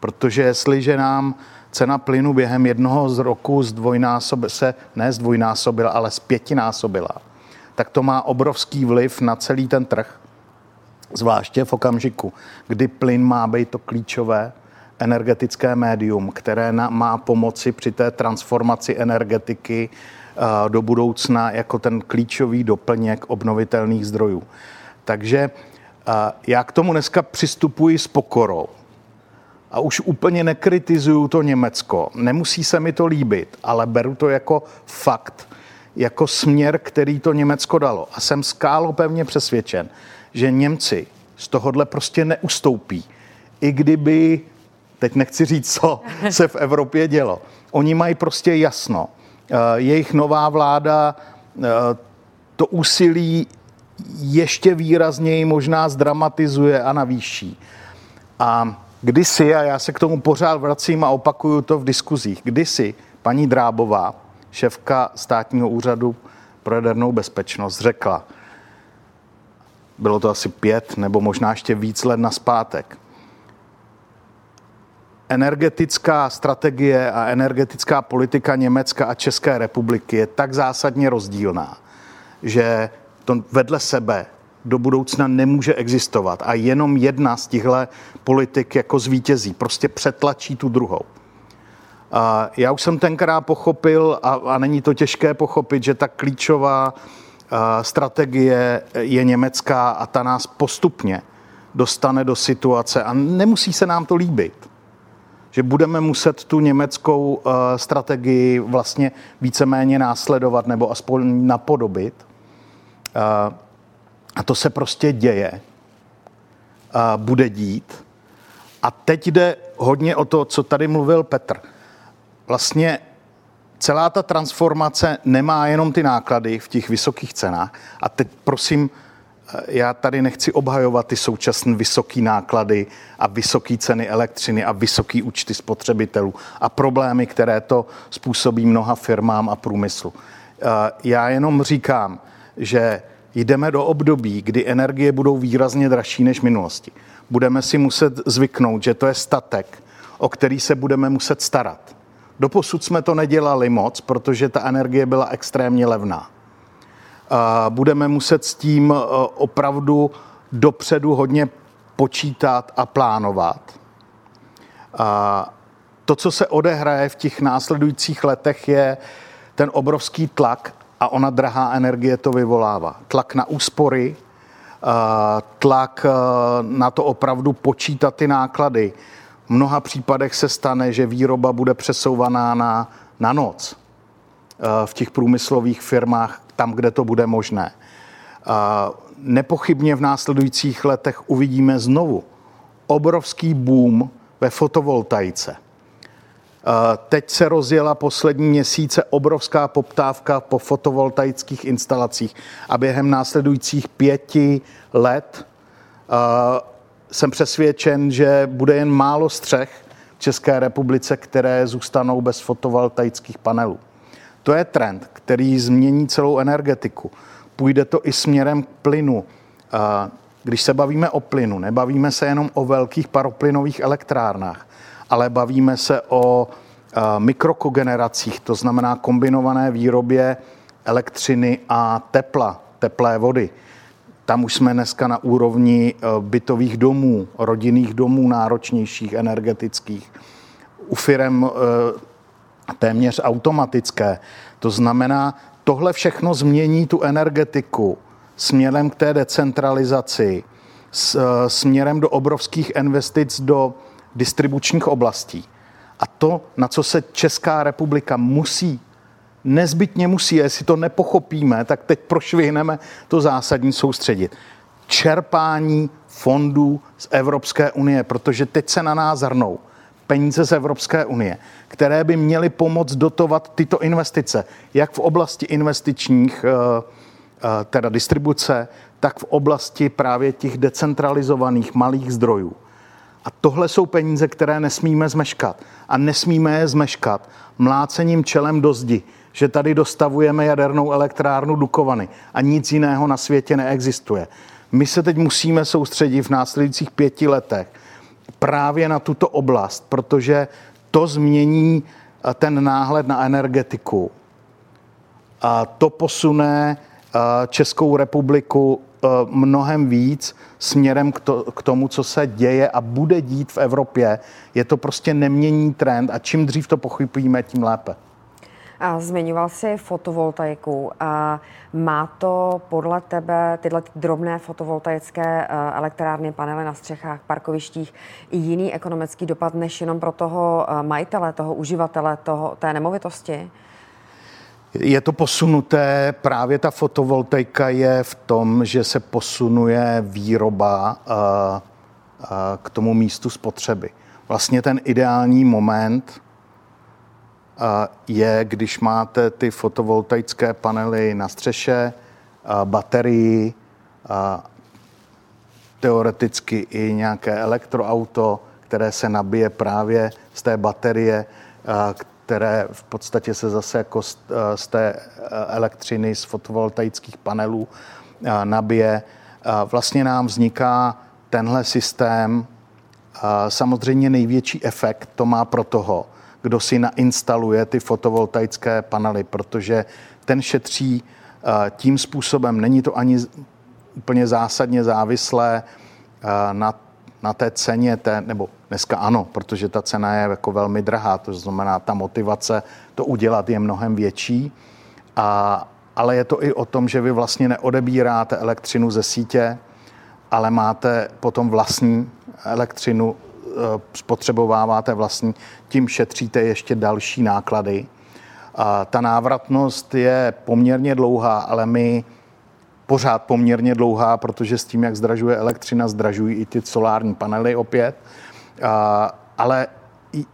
S3: Protože jestliže nám cena plynu během jednoho z roku zdvojnásob, se ne zdvojnásobila, ale zpětinásobila, tak to má obrovský vliv na celý ten trh. Zvláště v okamžiku, kdy plyn má být to klíčové energetické médium, které má pomoci při té transformaci energetiky eh, do budoucna jako ten klíčový doplněk obnovitelných zdrojů. Takže eh, já k tomu dneska přistupuji s pokorou. A už úplně nekritizuju to Německo. Nemusí se mi to líbit, ale beru to jako fakt jako směr, který to Německo dalo. A jsem skálo pevně přesvědčen, že Němci z tohohle prostě neustoupí. I kdyby, teď nechci říct, co se v Evropě dělo. Oni mají prostě jasno. Eh, jejich nová vláda eh, to úsilí ještě výrazněji možná zdramatizuje a navýší. A kdysi, a já se k tomu pořád vracím a opakuju to v diskuzích, kdysi paní Drábová šéfka státního úřadu pro jadernou bezpečnost řekla, bylo to asi pět nebo možná ještě víc let na zpátek, energetická strategie a energetická politika Německa a České republiky je tak zásadně rozdílná, že to vedle sebe do budoucna nemůže existovat a jenom jedna z těchto politik jako zvítězí, prostě přetlačí tu druhou. Já už jsem tenkrát pochopil, a, a není to těžké pochopit, že ta klíčová strategie je německá a ta nás postupně dostane do situace a nemusí se nám to líbit, že budeme muset tu německou strategii vlastně víceméně následovat nebo aspoň napodobit. A to se prostě děje. Bude dít. A teď jde hodně o to, co tady mluvil Petr. Vlastně celá ta transformace nemá jenom ty náklady v těch vysokých cenách. A teď prosím, já tady nechci obhajovat ty současné vysoké náklady a vysoké ceny elektřiny a vysoké účty spotřebitelů a problémy, které to způsobí mnoha firmám a průmyslu. Já jenom říkám, že jdeme do období, kdy energie budou výrazně dražší než v minulosti. Budeme si muset zvyknout, že to je statek, o který se budeme muset starat. Doposud jsme to nedělali moc, protože ta energie byla extrémně levná budeme muset s tím e, opravdu dopředu hodně počítat a plánovat. To, co se odehraje v těch následujících letech, je ten obrovský tlak a ona drahá energie to vyvolává. Tlak na úspory, tlak na to opravdu počítat ty náklady. Mnoha případech se stane, že výroba bude přesouvaná na, na noc e, v těch průmyslových firmách, tam, kde to bude možné. Nepochybně v následujících letech uvidíme znovu obrovský boom ve fotovoltaice. Teď se rozjela poslední měsíce obrovská poptávka po fotovoltaických instalacích a během následujících pěti let jsem přesvědčen, že bude jen málo střech v České republice, které zůstanou bez fotovoltaických panelů. To je trend, který změní celou energetiku. Půjde to i směrem k plynu. Když se bavíme o plynu, nebavíme se jenom o velkých paroplynových elektrárnách, ale bavíme se o mikrokogeneracích, to znamená kombinované výrobě elektřiny a tepla, teplé vody. Tam už jsme dneska na úrovni e, bytových domů, rodinných domů náročnějších, energetických. U firem e, téměř automatické. To znamená, tohle všechno změní tu energetiku směrem k té decentralizaci, směrem do obrovských investic do distribučních oblastí. A to, na co se Česká republika musí, nezbytně musí, jestli to nepochopíme, tak teď prošvihneme to zásadní soustředit. Čerpání fondů z Evropské unie, protože teď se na nás zhrnou peníze z Evropské unie, které by měly pomoct dotovat tyto investice, jak v oblasti investičních, eh, eh, teda distribuce, tak v oblasti právě těch decentralizovaných malých zdrojů. A tohle jsou peníze, které nesmíme zmeškat. A nesmíme je zmeškat mlácením čelem do zdi, že tady dostavujeme jadernou elektrárnu Dukovany a nic jiného na světě neexistuje. My se teď musíme soustředit v následujících pěti letech právě na tuto oblast, protože to změní eh, ten náhled na energetiku. A to posune eh, Českou republiku eh, mnohem víc směrem k, to, k tomu, co se děje a bude dít v Evropě. Je to prostě nemění trend a čím dřív to pochopíme, tím lépe.
S1: A zmiňoval jsi fotovoltaiku. A má to podle tebe tyhle drobné fotovoltaické eh, elektrárny, panely na střechách, parkovištích i jiný ekonomický dopad než jenom pro toho eh, majitele, toho uživatele toho, té nemovitosti?
S3: Je to posunuté, právě ta fotovoltaika je v tom, že se posunuje výroba eh, k tomu místu spotřeby. Vlastně ten ideální moment je, když máte ty fotovoltaické panely na střeše, baterii, teoreticky i nějaké elektroauto, které se nabije právě z té baterie, které v podstatě se zase jako z té elektřiny z fotovoltaických panelů nabije. Vlastně nám vzniká tenhle systém. Samozřejmě největší efekt to má pro toho, kdo si nainstaluje ty fotovoltaické panely, protože ten šetří eh, tím způsobem. Není to ani úplně zásadně závislé eh, na, na té ceně, té, nebo dneska ano, protože ta cena je jako velmi drahá, to znamená, ta motivace to udělat je mnohem větší a ale je to i o tom, že vy vlastně neodebíráte elektřinu ze sítě, ale máte potom vlastní elektřinu, spotřebováváte vlastní, tím šetříte ještě další náklady. Ta návratnost je poměrně dlouhá, ale my pořád poměrně dlouhá, protože s tím, jak zdražuje elektřina, zdražují i ty solární panely opět. Ale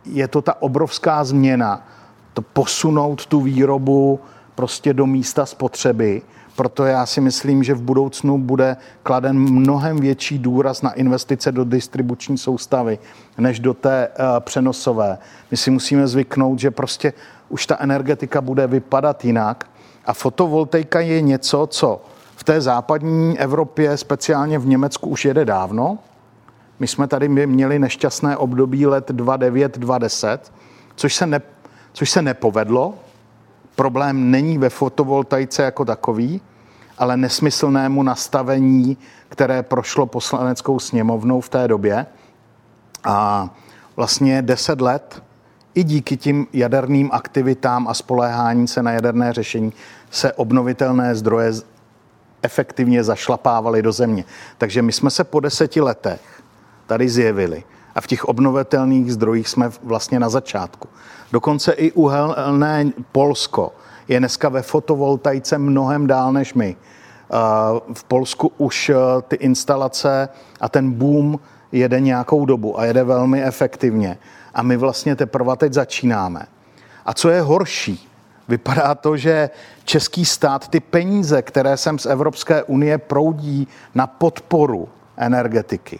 S3: je to ta obrovská změna, to posunout tu výrobu prostě do místa spotřeby. Proto já si myslím, že v budoucnu bude kladen mnohem větší důraz na investice do distribuční soustavy, než do té uh, přenosové. My si musíme zvyknout, že prostě už ta energetika bude vypadat jinak a fotovoltaika je něco, co v té západní Evropě, speciálně v Německu, už jede dávno. My jsme tady měli nešťastné období let 2009, 2010, což se, ne, což se nepovedlo. Problém není ve fotovoltaice jako takový, ale nesmyslnému nastavení, které prošlo poslaneckou sněmovnou v té době. A vlastně 10 let i díky tím jaderným aktivitám a spoléhání se na jaderné řešení se obnovitelné zdroje efektivně zašlapávaly do země. Takže my jsme se po deseti letech tady zjevili a v těch obnovitelných zdrojích jsme vlastně na začátku. Dokonce i uhelné Polsko je dneska ve fotovoltaice mnohem dál než my. V Polsku už eh, ty instalace a ten boom jede nějakou dobu a jede velmi efektivně. A my vlastně teprve teď začínáme. A co je horší, vypadá to, že český stát ty peníze, které sem z Evropské unie proudí na podporu energetiky,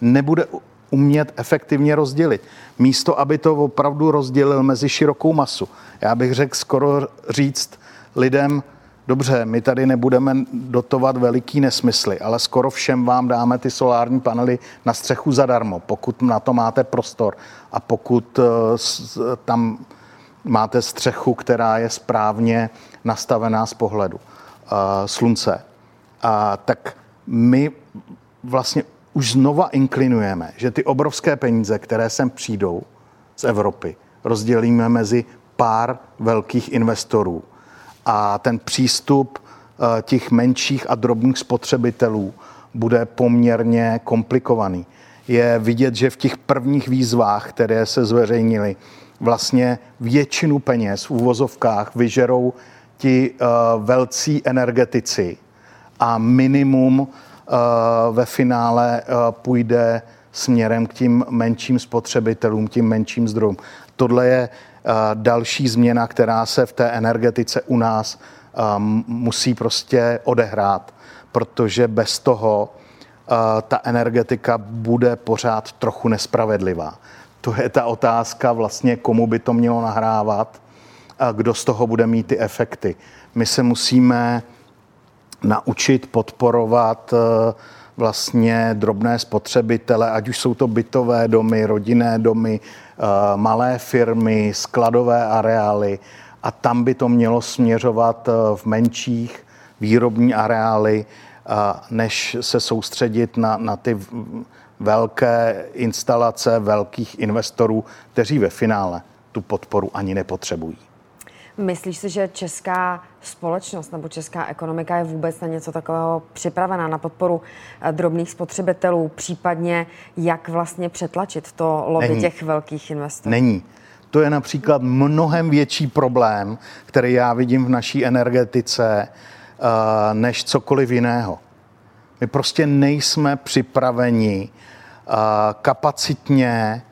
S3: nebude umět efektivně rozdělit. Místo, aby to opravdu rozdělil mezi širokou masu. Já bych řekl skoro říct lidem, dobře, my tady nebudeme dotovat veliký nesmysly, ale skoro všem vám dáme ty solární panely na střechu zadarmo, pokud na to máte prostor a pokud eh, tam máte střechu, která je správně nastavená z pohledu uh, slunce, a tak my vlastně už znova inklinujeme, že ty obrovské peníze, které sem přijdou z Evropy, rozdělíme mezi pár velkých investorů. A ten přístup uh, těch menších a drobných spotřebitelů bude poměrně komplikovaný. Je vidět, že v těch prvních výzvách, které se zveřejnily, vlastně většinu peněz v úvozovkách vyžerou ti uh, velcí energetici a minimum ve finále uh, půjde směrem k tím menším spotřebitelům, tím menším zdrojům. Tohle je uh, další změna, která se v té energetice u nás musí prostě odehrát, protože bez toho ta energetika bude pořád trochu nespravedlivá. To je ta otázka vlastně, komu by to mělo nahrávat a kdo z toho bude mít ty efekty. My se musíme naučit podporovat eh, vlastně drobné spotřebitele, ať už jsou to bytové domy, rodinné domy, eh, malé firmy, skladové areály a tam by to mělo směřovat eh, v menších výrobní areály, než se soustředit na, na ty velké instalace velkých investorů, kteří ve finále tu podporu ani nepotřebují.
S1: Myslíš si, že česká společnost nebo česká ekonomika je vůbec na něco takového připravená na podporu eh, drobných spotřebitelů, případně jak vlastně přetlačit to lobby Není. těch velkých investorů?
S3: Není. To je například mnohem větší problém, který já vidím v naší energetice, eh, než cokoliv jiného. My prostě nejsme připraveni kapacitně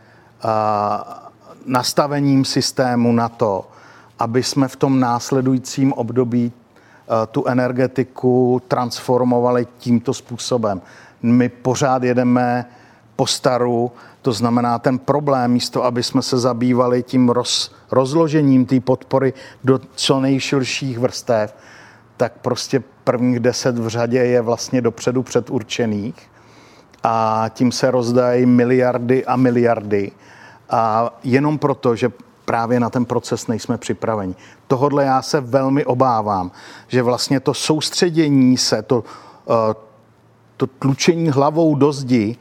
S3: nastavením systému na to, aby jsme v tom následujícím období tu energetiku transformovali tímto způsobem. My pořád jedeme po staru, to znamená ten problém, místo aby jsme se zabývali tím roz, rozložením té podpory do co nejširších vrstev, tak prostě prvních deset v řadě je vlastně dopředu předurčených a tím se rozdají miliardy a miliardy. A jenom proto, že právě na ten proces nejsme připraveni. Tohodle já se velmi obávám, že vlastně to soustředění se, to, eh, to tlučení hlavou do zdi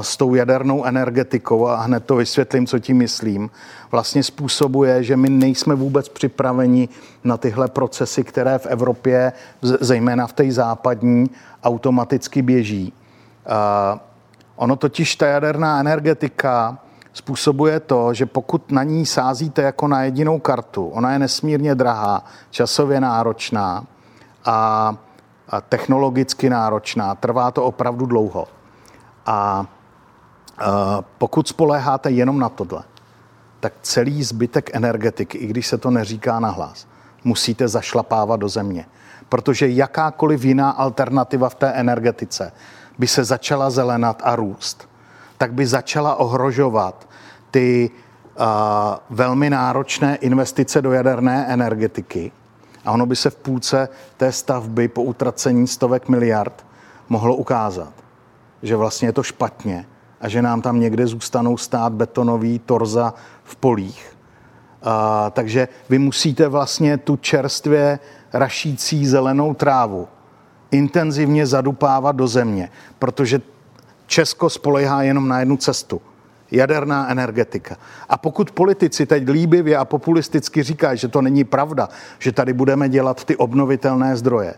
S3: s tou jadernou energetikou, a hned to vysvětlím, co tím myslím, vlastně způsobuje, že my nejsme vůbec připraveni na tyhle procesy, které v Evropě, zejména v té západní, automaticky běží. Ono totiž ta jaderná energetika způsobuje to, že pokud na ní sázíte jako na jedinou kartu, ona je nesmírně drahá, časově náročná a, a technologicky náročná, trvá to opravdu dlouho. A, a pokud spoléháte jenom na tohle, tak celý zbytek energetiky, i když se to neříká nahlas, musíte zašlapávat do země. Protože jakákoliv jiná alternativa v té energetice by se začala zelenat a růst, tak by začala ohrožovat ty uh, velmi náročné investice do jaderné energetiky. A ono by se v půlce té stavby po utracení stovek miliard mohlo ukázat, že vlastně je to špatně a že nám tam někde zůstanou stát betonový torza v polích. Uh, takže vy musíte vlastně tu čerstvě rašící zelenou trávu intenzivně zadupávat do země, protože Česko spolehá jenom na jednu cestu. Jaderná energetika. A pokud politici teď líbivě a populisticky říkají, že to není pravda, že tady budeme dělat ty obnovitelné zdroje,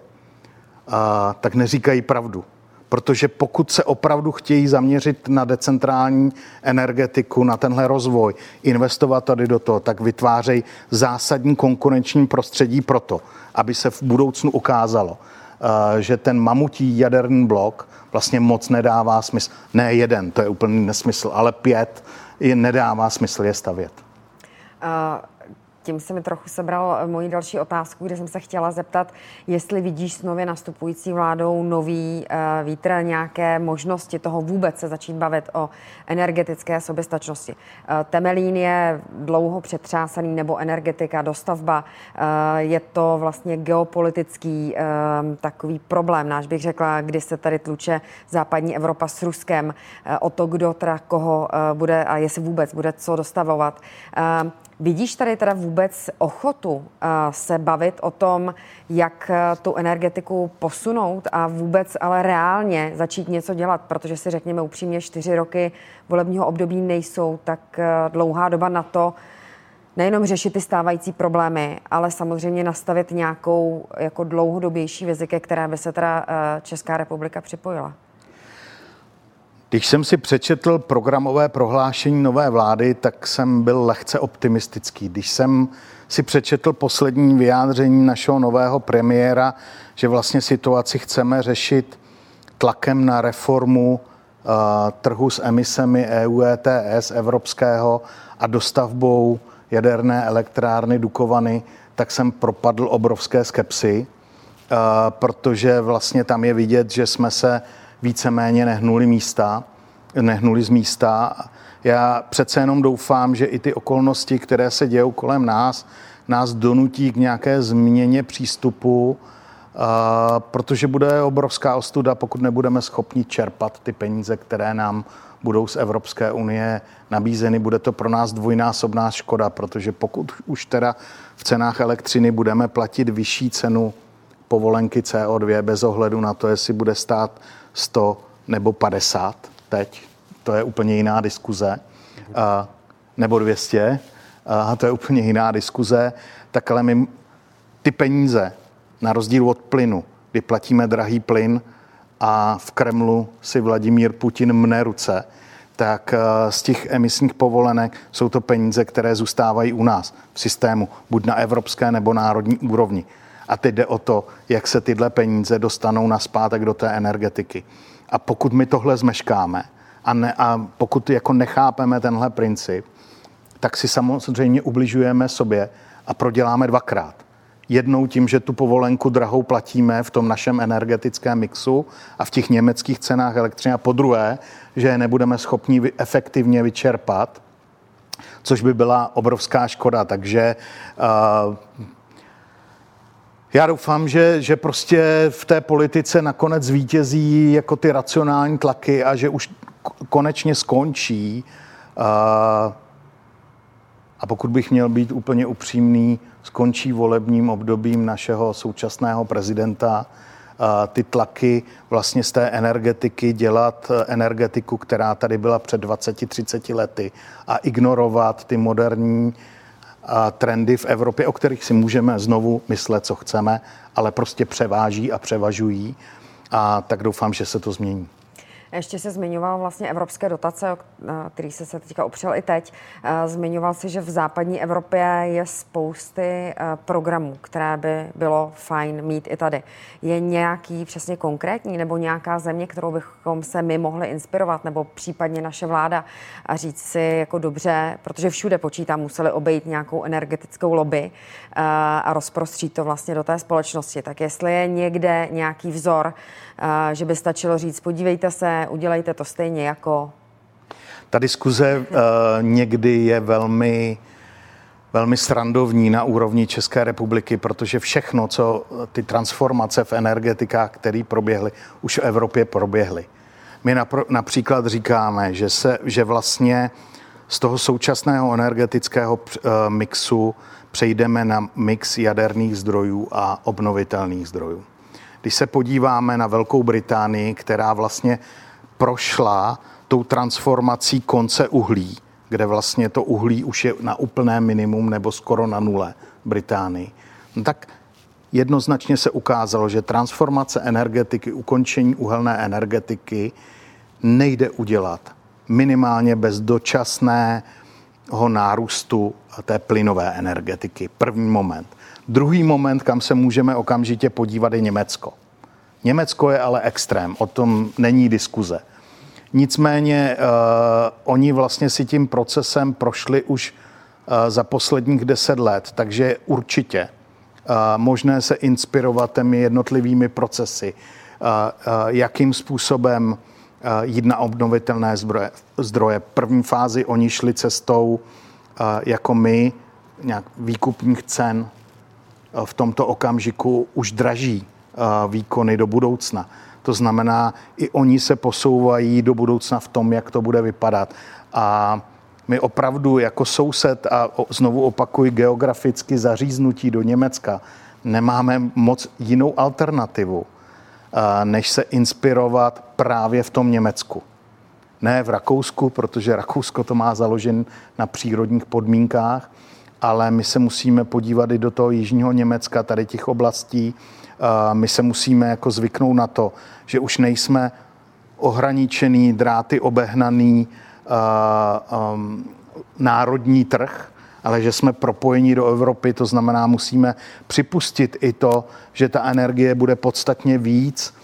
S3: a, tak neříkají pravdu. Protože pokud se opravdu chtějí zaměřit na decentrální energetiku, na tenhle rozvoj, investovat tady do toho, tak vytvářejí zásadní konkurenční prostředí pro to, aby se v budoucnu ukázalo, že ten mamutí jaderný blok vlastně moc nedává smysl. Ne jeden, to je úplný nesmysl, ale pět je nedává smysl je stavět.
S1: Tím se mi trochu sebral eh, moji další otázku, kde jsem se chtěla zeptat, jestli vidíš s nově nastupující vládou nový uh, vítr, nějaké možnosti toho vůbec se začít bavit o energetické soběstačnosti. Uh, Temelín je dlouho přetřásaný, nebo energetika, dostavba. Je to vlastně geopolitický takový problém, náš bych řekla, kdy se tady tluče západní Evropa s Ruskem o to, kdo teda koho bude a jestli vůbec bude co dostavovat. Vidíš tady teda vůbec ochotu uh, se bavit o tom, jak uh, tu energetiku posunout a vůbec ale reálně začít něco dělat, protože si řekněme upřímně, čtyři roky volebního období nejsou tak uh, dlouhá doba na to, nejenom řešit ty stávající problémy, ale samozřejmě nastavit nějakou jako dlouhodobější vizi, které by se teda Česká republika připojila.
S3: Když jsem si přečetl programové prohlášení nové vlády, tak jsem byl lehce optimistický. Když jsem si přečetl poslední vyjádření našeho nového premiéra, že vlastně situaci chceme řešit tlakem na reformu uh, trhu s emisemi EU ETS evropského a dostavbou jaderné elektrárny Dukovany, tak jsem propadl obrovské skepsy, uh, protože vlastně tam je vidět, že jsme se víceméně nehnuli místa, nehnuli z místa. Já přece jenom doufám, že i ty okolnosti, které se dějou kolem nás, nás donutí k nějaké změně přístupu, protože bude obrovská ostuda, pokud nebudeme schopni čerpat ty peníze, které nám budou z Evropské unie nabízeny. Bude to pro nás dvojnásobná škoda, protože pokud už teda v cenách elektřiny budeme platit vyšší cenu povolenky CO2 bez ohledu na to, jestli bude stát 100 nebo 50 teď, to je úplně jiná diskuze, a, nebo 200, a to je úplně jiná diskuze, tak ale my ty peníze, na rozdíl od plynu, kdy platíme drahý plyn a v Kremlu si Vladimír Putin mne ruce, tak z těch emisních povolenek jsou to peníze, které zůstávají u nás v systému, buď na evropské nebo národní úrovni. A teď jde o to, jak se tyhle peníze dostanou na zpátek do té energetiky. A pokud my tohle zmeškáme a, ne, a pokud jako nechápeme tenhle princip, tak si samozřejmě ubližujeme sobě a proděláme dvakrát. Jednou tím, že tu povolenku drahou platíme v tom našem energetickém mixu a v těch německých cenách elektřiny a po druhé, že je nebudeme schopni efektivně vyčerpat, což by byla obrovská škoda. Takže uh, já doufám, že, že prostě v té politice nakonec zvítězí jako ty racionální tlaky a že už konečně skončí. A pokud bych měl být úplně upřímný, skončí volebním obdobím našeho současného prezidenta ty tlaky vlastně z té energetiky dělat energetiku, která tady byla před 20-30 lety a ignorovat ty moderní trendy v Evropě, o kterých si můžeme znovu myslet, co chceme, ale prostě převáží a převažují. A tak doufám, že se to změní.
S1: Ještě se zmiňoval vlastně evropské dotace, který se se teďka opřel i teď. Zmiňoval si, že v západní Evropě je spousty programů, které by bylo fajn mít i tady. Je nějaký přesně konkrétní nebo nějaká země, kterou bychom se my mohli inspirovat, nebo případně naše vláda a říct si jako dobře, protože všude počítám, museli obejít nějakou energetickou lobby a rozprostřít to vlastně do té společnosti. Tak jestli je někde nějaký vzor, že by stačilo říct, podívejte se, udělejte to stejně jako.
S3: Ta diskuze uh, někdy je velmi velmi srandovní na úrovni České republiky, protože všechno, co ty transformace v energetikách, které proběhly, už v Evropě proběhly. My například říkáme, že, se, že vlastně z toho současného energetického uh, mixu přejdeme na mix jaderných zdrojů a obnovitelných zdrojů. Když se podíváme na Velkou Británii, která vlastně prošla tou transformací konce uhlí, kde vlastně to uhlí už je na úplné minimum nebo skoro na nule Británii, no tak jednoznačně se ukázalo, že transformace energetiky, ukončení uhelné energetiky nejde udělat minimálně bez dočasného nárůstu té plynové energetiky. První moment. Druhý moment, kam se můžeme okamžitě podívat, je Německo. Německo je ale extrém, o tom není diskuze. Nicméně uh, oni vlastně si tím procesem prošli už uh, za posledních deset let, takže určitě uh, možné se inspirovat těmi jednotlivými procesy, uh, uh, jakým způsobem uh, jít na obnovitelné zdroje. zdroje. První fázi oni šli cestou uh, jako my, nějak výkupních cen v tomto okamžiku už draží výkony do budoucna. To znamená, i oni se posouvají do budoucna v tom, jak to bude vypadat. A my opravdu jako soused, a znovu opakuji, geograficky zaříznutí do Německa, nemáme moc jinou alternativu, než se inspirovat právě v tom Německu. Ne v Rakousku, protože Rakousko to má založen na přírodních podmínkách, ale my se musíme podívat i do toho jižního Německa, tady těch oblastí, my se musíme jako zvyknout na to, že už nejsme ohraničený, dráty obehnaný um, národní trh, ale že jsme propojeni do Evropy, to znamená, musíme připustit i to, že ta energie bude podstatně víc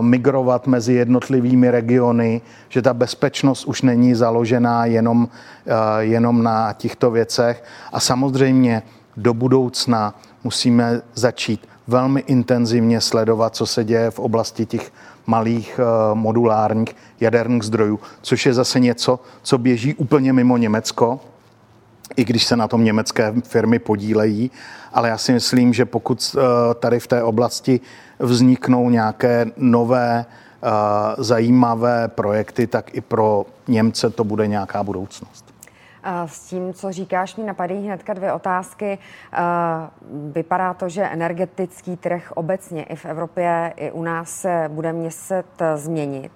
S3: migrovat mezi jednotlivými regiony, že ta bezpečnost už není založená jenom, uh, jenom na těchto věcech. A samozřejmě do budoucna musíme začít velmi intenzivně sledovat, co se děje v oblasti těch malých eh, modulárních jaderných zdrojů, což je zase něco, co běží úplně mimo Německo, i když se na tom německé firmy podílejí, ale já si myslím, že pokud eh, tady v té oblasti vzniknou nějaké nové eh, zajímavé projekty, tak i pro Němce to bude nějaká budoucnost.
S1: S tím, co říkáš, mi napadají hnedka dvě otázky. Vypadá to, že energetický trh obecně i v Evropě, i u nás se bude měset změnit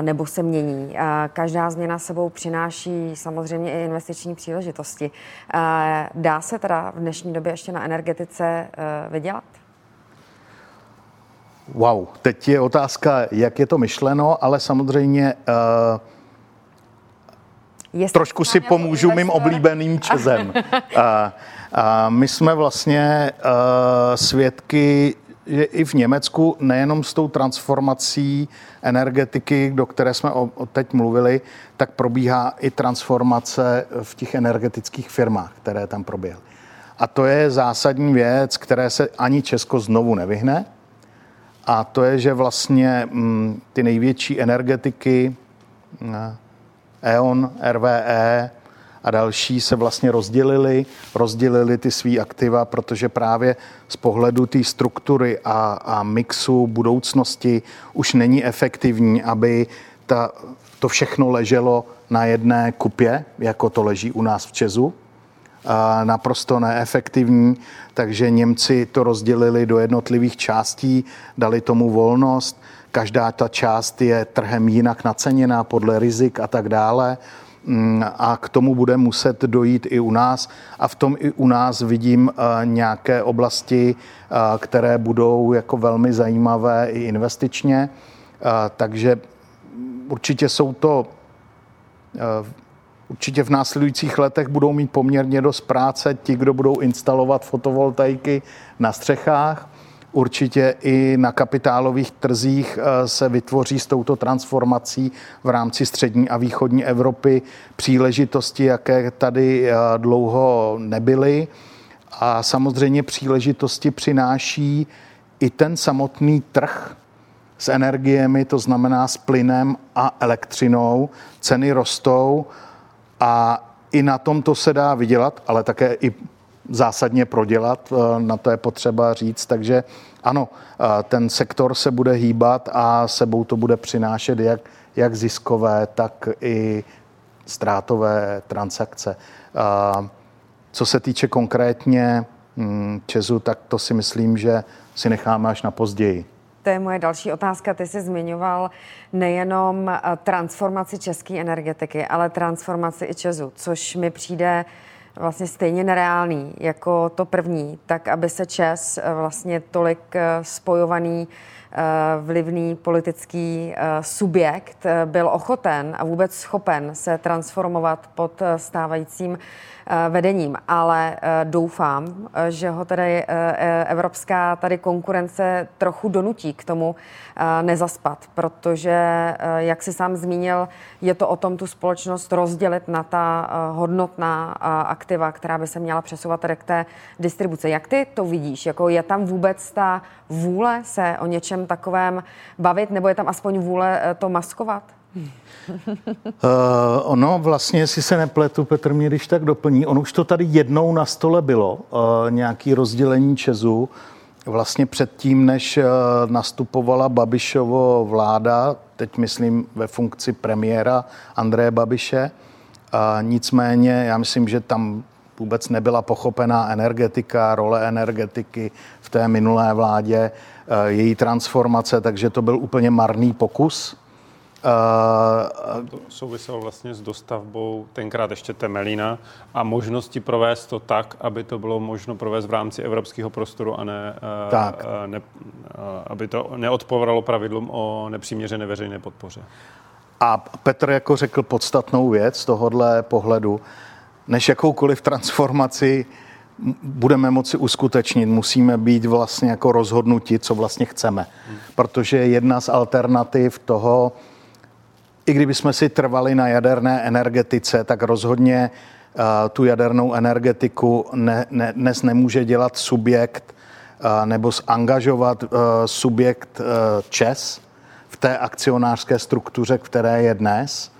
S1: nebo se mění. Každá změna sebou přináší samozřejmě i investiční příležitosti. Dá se teda v dnešní době ještě na energetice vydělat?
S3: Wow, teď je otázka, jak je to myšleno, ale samozřejmě uh, Jestli Trošku si pomůžu mým oblíbeným čezem. a, a my jsme vlastně uh, svědky že i v Německu nejenom s tou transformací energetiky, do které jsme o, o teď mluvili, tak probíhá i transformace v těch energetických firmách, které tam proběhly. A to je zásadní věc, které se ani Česko znovu nevyhne. A to je, že vlastně mm, ty největší energetiky, E.ON, RVE a další se vlastně rozdělili, rozdělili ty svý aktiva, protože právě z pohledu té struktury a, a mixu budoucnosti už není efektivní, aby ta, to všechno leželo na jedné kupě, jako to leží u nás v Česu, naprosto neefektivní, takže Němci to rozdělili do jednotlivých částí, dali tomu volnost. Každá ta část je trhem jinak naceněná podle rizik a tak dále mm, a k tomu bude muset dojít i u nás. A v tom i u nás vidím eh, nějaké oblasti, eh, které budou jako velmi zajímavé i investičně. Eh, takže určitě jsou to Určitě v následujících letech budou mít poměrně dost práce ti, kdo budou instalovat fotovoltaiky na střechách. Určitě i na kapitálových trzích eh, se vytvoří s touto transformací v rámci střední a východní Evropy příležitosti, jaké tady eh, dlouho nebyly. A samozřejmě příležitosti přináší i ten samotný trh s energiemi, to znamená s plynem a elektřinou. Ceny rostou a i na tom to se dá vydělat, ale také i zásadně prodělat, eh, na to je potřeba říct. Takže ano, eh, ten sektor se bude hýbat a sebou to bude přinášet jak, jak ziskové, tak i ztrátové transakce. Eh, co se týče konkrétně hm, Česu, tak to si myslím, že si necháme až na později.
S1: To je moje další otázka. Ty jsi zmiňoval nejenom eh, transformaci české energetiky, ale transformaci i Česu, což mi přijde vlastně stejně nereálný jako to první, tak aby se Čes eh, vlastně tolik eh, spojovaný vlivný politický subjekt byl ochoten a vůbec schopen se transformovat pod stávajícím vedením, ale eh, doufám, eh, že ho tedy evropská tady konkurence trochu donutí k tomu nezaspat, protože, jak si sám zmínil, je to o tom tu společnost rozdělit na ta hodnotná aktiva, která by se měla přesouvat tady k té distribuce. Jak ty to vidíš? Jako je tam vůbec ta vůle se o něčem takovém bavit, nebo je tam aspoň vůle to maskovat?
S3: Uh, ono vlastně, jestli se nepletu, Petr mě když tak doplní, on už to tady jednou na stole bylo, uh, nějaký rozdělení Česu, vlastně předtím, než uh, nastupovala Babišovo vláda, teď myslím ve funkci premiéra Andreje Babiše, uh, nicméně já myslím, že tam vůbec nebyla pochopená energetika, role energetiky v té minulé vládě, její transformace, takže to byl úplně marný pokus.
S2: Uh, to souviselo vlastně s dostavbou tenkrát ještě Temelína a možnosti provést to tak, aby to bylo možno provést v rámci evropského prostoru a ne, tak. Uh, ne aby to neodpovralo pravidlům o nepřiměřené veřejné podpoře.
S3: A Petr jako řekl podstatnou věc z tohohle pohledu, než jakoukoliv transformaci budeme moci uskutečnit, musíme být vlastně jako rozhodnuti, co vlastně chceme. Hmm. Protože jedna z alternativ toho, i kdybychom si trvali na jaderné energetice, tak rozhodně uh, tu jadernou energetiku ne, ne, dnes nemůže dělat subjekt uh, nebo zangažovat uh, subjekt ČES v té akcionářské struktuře, které je dnes,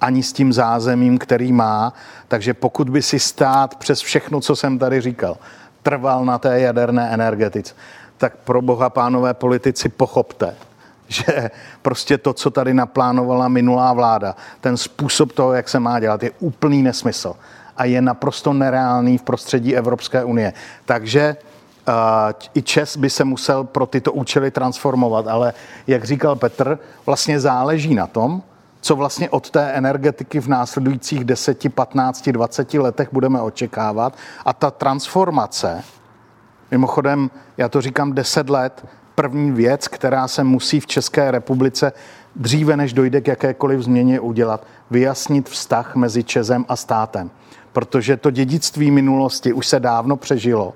S3: ani s tím zázemím, který má. Takže pokud by si stát přes všechno, co jsem tady říkal, trval na té jaderné energetice, tak pro boha pánové politici pochopte, že prostě to, co tady naplánovala minulá vláda, ten způsob toho, jak se má dělat, je úplný nesmysl a je naprosto nereálný v prostředí Evropské unie. Takže uh, i Čes by se musel pro tyto účely transformovat, ale jak říkal Petr, vlastně záleží na tom, co vlastně od té energetiky v následujících 10, 15, 20 letech budeme očekávat. A ta transformace, mimochodem, já to říkám 10 let, první věc, která se musí v České republice dříve, než dojde k jakékoliv změně udělat, vyjasnit vztah mezi Čezem a státem. Protože to dědictví minulosti už se dávno přežilo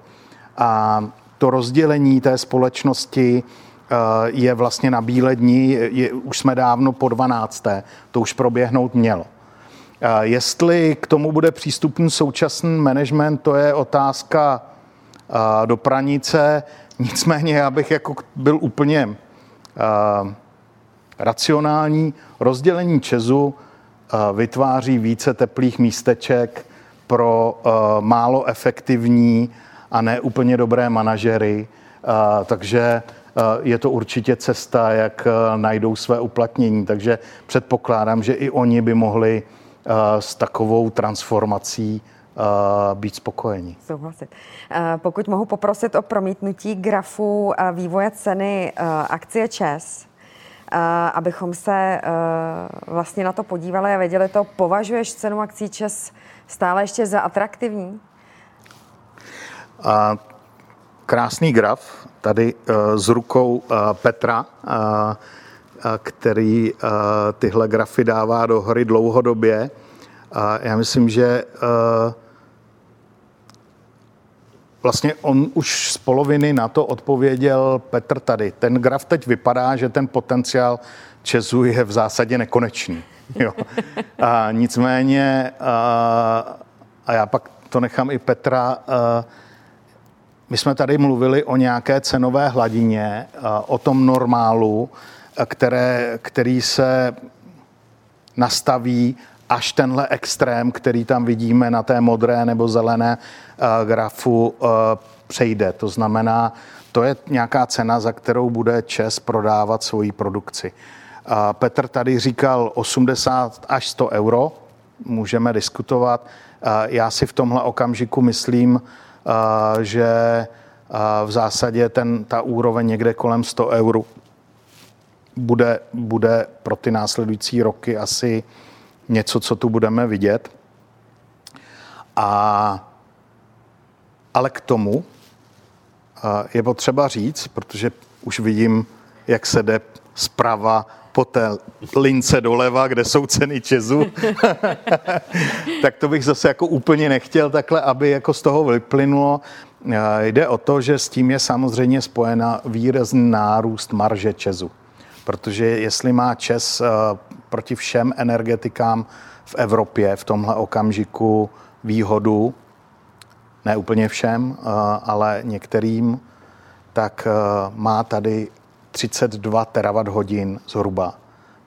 S3: a to rozdělení té společnosti eh, je vlastně na bílé dní, je, už jsme dávno po 12. To už proběhnout mělo. Eh, jestli k tomu bude přístupný současný management, to je otázka eh, do pranice. Nicméně já bych jako byl úplně uh, racionální. Rozdělení Česu uh, vytváří více teplých místeček pro uh, málo efektivní a ne úplně dobré manažery. Uh, takže uh, je to určitě cesta, jak uh, najdou své uplatnění. Takže předpokládám, že i oni by mohli uh, s takovou transformací být spokojeni.
S1: Souhlasit. Pokud mohu poprosit o promítnutí grafu vývoje ceny akcie ČES, abychom se vlastně na to podívali a věděli to, považuješ cenu akcí ČES stále ještě za atraktivní?
S3: A krásný graf tady s rukou Petra, který tyhle grafy dává do hry dlouhodobě. Já myslím, že Vlastně on už z poloviny na to odpověděl Petr tady. Ten graf teď vypadá, že ten potenciál Česu je v zásadě nekonečný. Jo. A nicméně, a, a já pak to nechám i Petra, a, my jsme tady mluvili o nějaké cenové hladině, a, o tom normálu, které, který se nastaví až tenhle extrém, který tam vidíme na té modré nebo zelené grafu, uh, přejde. To znamená, to je nějaká cena, za kterou bude ČES prodávat svoji produkci. Uh, Petr tady říkal 80 až 100 euro, můžeme diskutovat. Já si v tomhle okamžiku myslím, že v zásadě ten, ta úroveň někde kolem 100 eur bude, bude pro ty následující roky asi něco, co tu budeme vidět. A, ale k tomu je potřeba říct, protože už vidím, jak se jde zprava po té lince doleva, kde jsou ceny Česu, tak to bych zase jako úplně nechtěl takhle, aby jako z toho vyplynulo. Jde o to, že s tím je samozřejmě spojena výrazný nárůst marže Česu. Protože jestli má Čes proti všem energetikám v Evropě v tomhle okamžiku výhodu, ne úplně všem, eh, ale některým, tak eh, má tady 32 terawatt hodin zhruba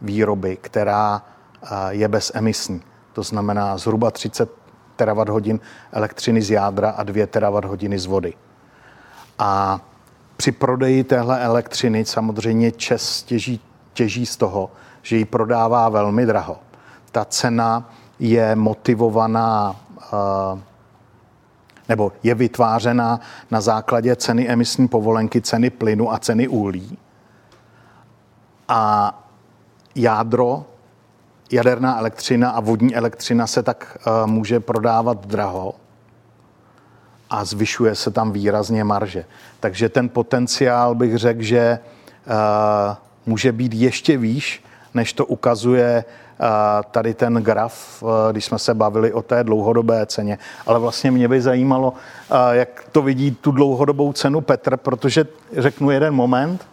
S3: výroby, která eh, je bezemisní. To znamená zhruba 30 terawatt hodin elektřiny z jádra a 2 terawatt hodiny z vody. A při prodeji téhle elektřiny samozřejmě Čes těží, těží z toho, že ji prodává velmi draho. Ta cena je motivovaná eh, nebo je vytvářena na základě ceny emisní povolenky, ceny plynu a ceny uhlí. A jádro, jaderná elektřina a vodní elektřina se tak uh, může prodávat draho a zvyšuje se tam výrazně marže. Takže ten potenciál bych řekl, že uh, může být ještě výš, než to ukazuje eh, tady ten graf, eh, když jsme se bavili o té dlouhodobé ceně. Ale vlastně mě by zajímalo, eh, jak to vidí tu dlouhodobou cenu Petr, protože řeknu jeden moment.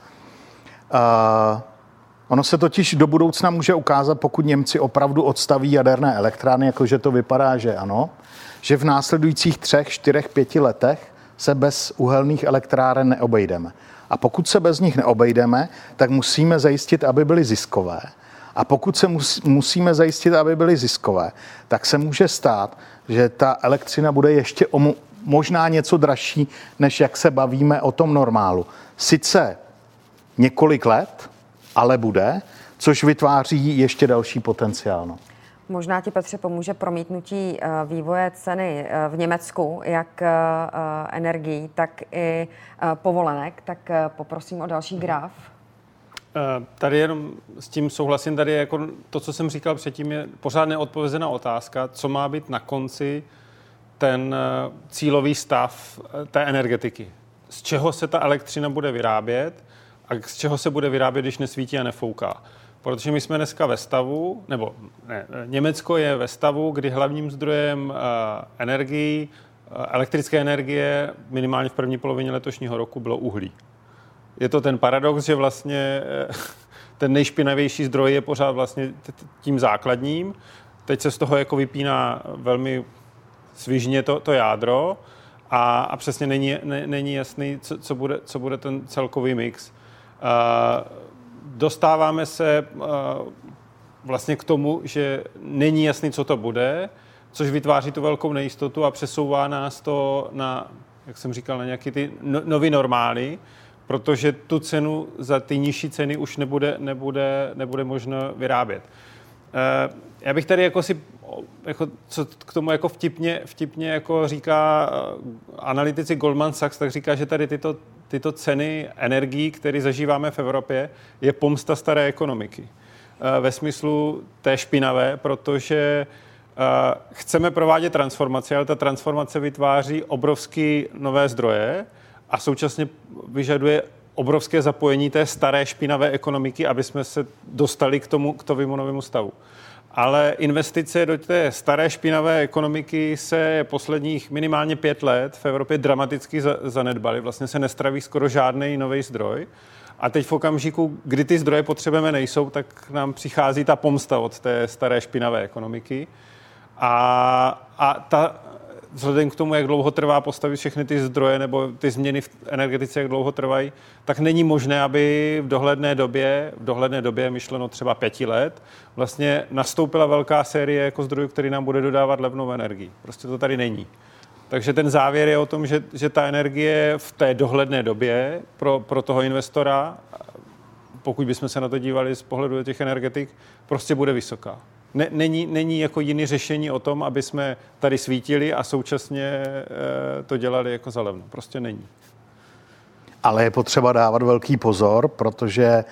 S3: Ono se totiž do budoucna může ukázat, pokud Němci opravdu odstaví jaderné elektrárny, jakože to vypadá, že ano, že v následujících třech, čtyřech, pěti letech se bez uhelných elektráren neobejdeme. A pokud se bez nich neobejdeme, tak musíme zajistit, aby byly ziskové. A pokud se musíme zajistit, aby byly ziskové, tak se může stát, že ta elektřina bude ještě o možná něco dražší, než jak se bavíme o tom normálu. Sice několik let, ale bude, což vytváří ještě další potenciál. No.
S1: Možná ti, Petře, pomůže promítnutí eh, vývoje ceny eh, v Německu, jak eh, energií, tak i povolenek. Tak poprosím o další graf.
S2: Tady jenom s tím souhlasím, tady je jako to, co jsem říkal předtím, je pořád neodpovězená otázka, co má být na konci ten cílový stav té energetiky. Z čeho se ta elektřina bude vyrábět a z čeho se bude vyrábět, když nesvítí a nefouká. Protože my jsme dneska ve stavu, nebo ne, Německo je ve stavu, kdy hlavním zdrojem energií, uh, elektrické energie minimálně v první polovině letošního roku bylo uhlí. Je to ten paradox, že vlastně uh, ten nejšpinavější zdroj je pořád vlastně tím základním. Teď se z toho jako vypíná velmi svižně to, to jádro a, a přesně není, ne, není jasný, co, co, bude, co bude ten celkový mix. Uh, dostáváme se eh, vlastně k tomu, že není jasný, co to bude, což vytváří tu velkou nejistotu a přesouvá nás to na, jak jsem říkal, na nějaký ty no, nový normály, protože tu cenu za ty nižší ceny už nebude, nebude, nebude možno vyrábět. Já bych tady jako si jako, co k tomu jako vtipně, vtipně jako říká analytici Goldman Sachs, tak říká, že tady tyto, tyto ceny energií, které zažíváme v Evropě, je pomsta staré ekonomiky. Ve smyslu té špinavé, protože chceme provádět transformaci, ale ta transformace vytváří obrovské nové zdroje a současně vyžaduje obrovské zapojení té staré špinavé ekonomiky, aby jsme se dostali k tomu, k tomu novému stavu. Ale investice do té staré špinavé ekonomiky se posledních minimálně pět let v Evropě dramaticky zanedbaly. Vlastně se nestraví skoro žádný nový zdroj. A teď v okamžiku, kdy ty zdroje potřebujeme nejsou, tak nám přichází ta pomsta od té staré špinavé ekonomiky. A, a ta, vzhledem k tomu, jak dlouho trvá postavit všechny ty zdroje nebo ty změny v energetice, jak dlouho trvají, tak není možné, aby v dohledné době, v dohledné době, myšleno třeba pěti let, vlastně nastoupila velká série jako zdrojů, který nám bude dodávat levnou energii. Prostě to tady není. Takže ten závěr je o tom, že, že ta energie v té dohledné době pro, pro toho investora, pokud bychom se na to dívali z pohledu těch energetik, prostě bude vysoká ne, není, není jako jiný řešení o tom, aby jsme tady svítili a současně e, to dělali jako zalevno. Prostě není.
S3: Ale je potřeba dávat velký pozor, protože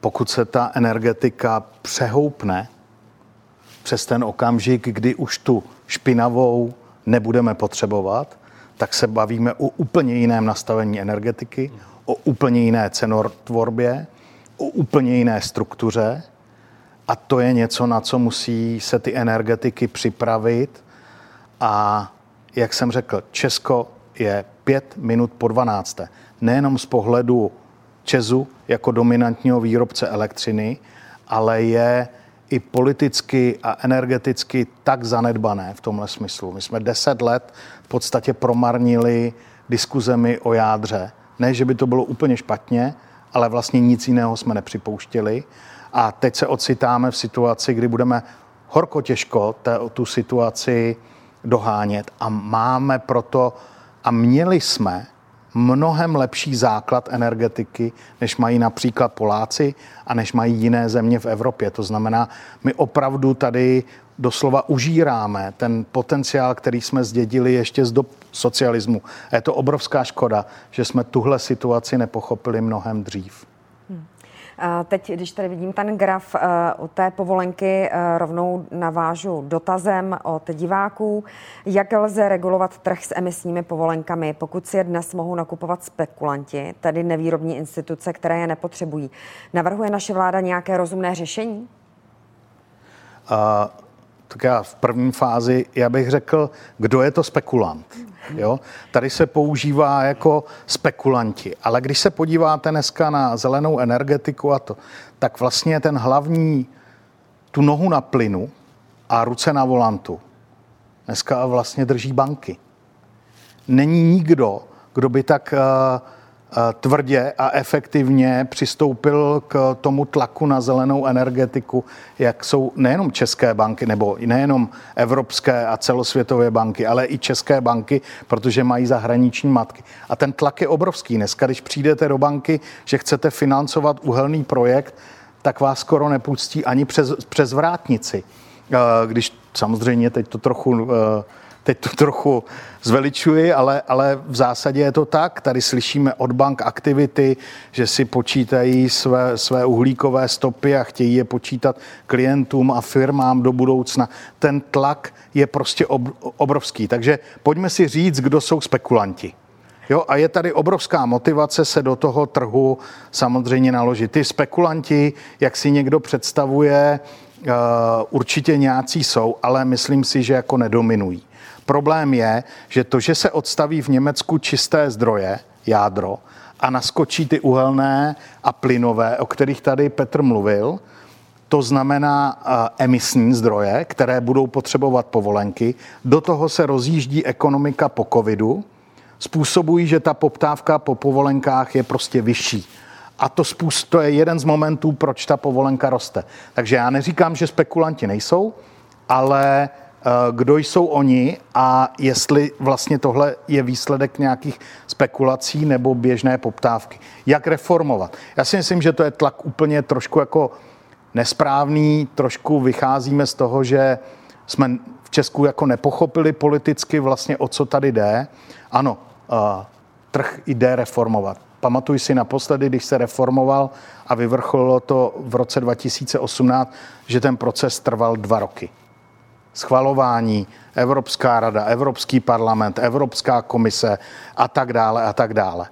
S3: pokud se ta energetika přehoupne přes ten okamžik, kdy už tu špinavou nebudeme potřebovat, tak se bavíme o úplně jiném nastavení energetiky, o úplně jiné cenotvorbě, o úplně jiné struktuře a to je něco, na co musí se ty energetiky připravit. A jak jsem řekl, Česko je pět minut po 12. Nejenom z pohledu Česu jako dominantního výrobce elektřiny, ale je i politicky a energeticky tak zanedbané v tomhle smyslu. My jsme deset let v podstatě promarnili diskuzemi o jádře. Ne, že by to bylo úplně špatně, ale vlastně nic jiného jsme nepřipouštěli. A teď se ocitáme v situaci, kdy budeme horko těžko tu situaci dohánět a máme proto a měli jsme mnohem lepší základ energetiky, než mají například Poláci a než mají jiné země v Evropě. To znamená, my opravdu tady doslova užíráme ten potenciál, který jsme zdědili ještě z dob socialismu. A je to obrovská škoda, že jsme tuhle situaci nepochopili mnohem dřív.
S1: Teď, když tady vidím ten graf u eh, té povolenky, eh, rovnou navážu dotazem od diváků. Jak lze regulovat trh s emisními povolenkami, pokud si je dnes mohou nakupovat spekulanti, tedy nevýrobní instituce, které je nepotřebují? Navrhuje naše vláda nějaké rozumné řešení?
S3: Uh, tak já v první fázi, já bych řekl, kdo je to spekulant. Jo? Tady se používá jako spekulanti, ale když se podíváte dneska na zelenou energetiku a to, tak vlastně ten hlavní, tu nohu na plynu a ruce na volantu dneska vlastně drží banky. Není nikdo, kdo by tak uh, tvrdě a efektivně přistoupil k tomu tlaku na zelenou energetiku, jak jsou nejenom české banky, nebo nejenom evropské a celosvětové banky, ale i české banky, protože mají zahraniční matky. A ten tlak je obrovský. Dneska, když přijdete do banky, že chcete financovat uhelný projekt, tak vás skoro nepustí ani přes, přes vrátnici. Když samozřejmě teď to trochu teď to trochu zveličuji, ale, ale v zásadě je to tak. Tady slyšíme od bank aktivity, že si počítají své, své uhlíkové stopy a chtějí je počítat klientům a firmám do budoucna. Ten tlak je prostě ob, obrovský. Takže pojďme si říct, kdo jsou spekulanti. Jo, a je tady obrovská motivace se do toho trhu samozřejmě naložit. Ty spekulanti, jak si někdo představuje, uh, určitě nějací jsou, ale myslím si, že jako nedominují. Problém je, že to, že se odstaví v Německu čisté zdroje, jádro, a naskočí ty uhelné a plynové, o kterých tady Petr mluvil, to znamená emisní zdroje, které budou potřebovat povolenky. Do toho se rozjíždí ekonomika po covidu, způsobují, že ta poptávka po povolenkách je prostě vyšší. A to, způsob, to je jeden z momentů, proč ta povolenka roste. Takže já neříkám, že spekulanti nejsou, ale Eh, kdo jsou oni a jestli vlastně tohle je výsledek nějakých spekulací nebo běžné poptávky. Jak reformovat? Já si myslím, že to je tlak úplně trošku jako nesprávný. Trošku vycházíme z toho, že jsme v Česku jako nepochopili politicky vlastně, o co tady jde. Ano, trh jde reformovat. Pamatuji si naposledy, když se reformoval a vyvrcholilo to v roce 2018, že ten proces trval dva roky. Schvalování, Evropská rada, Evropský parlament, Evropská komise a tak dále a tak dále.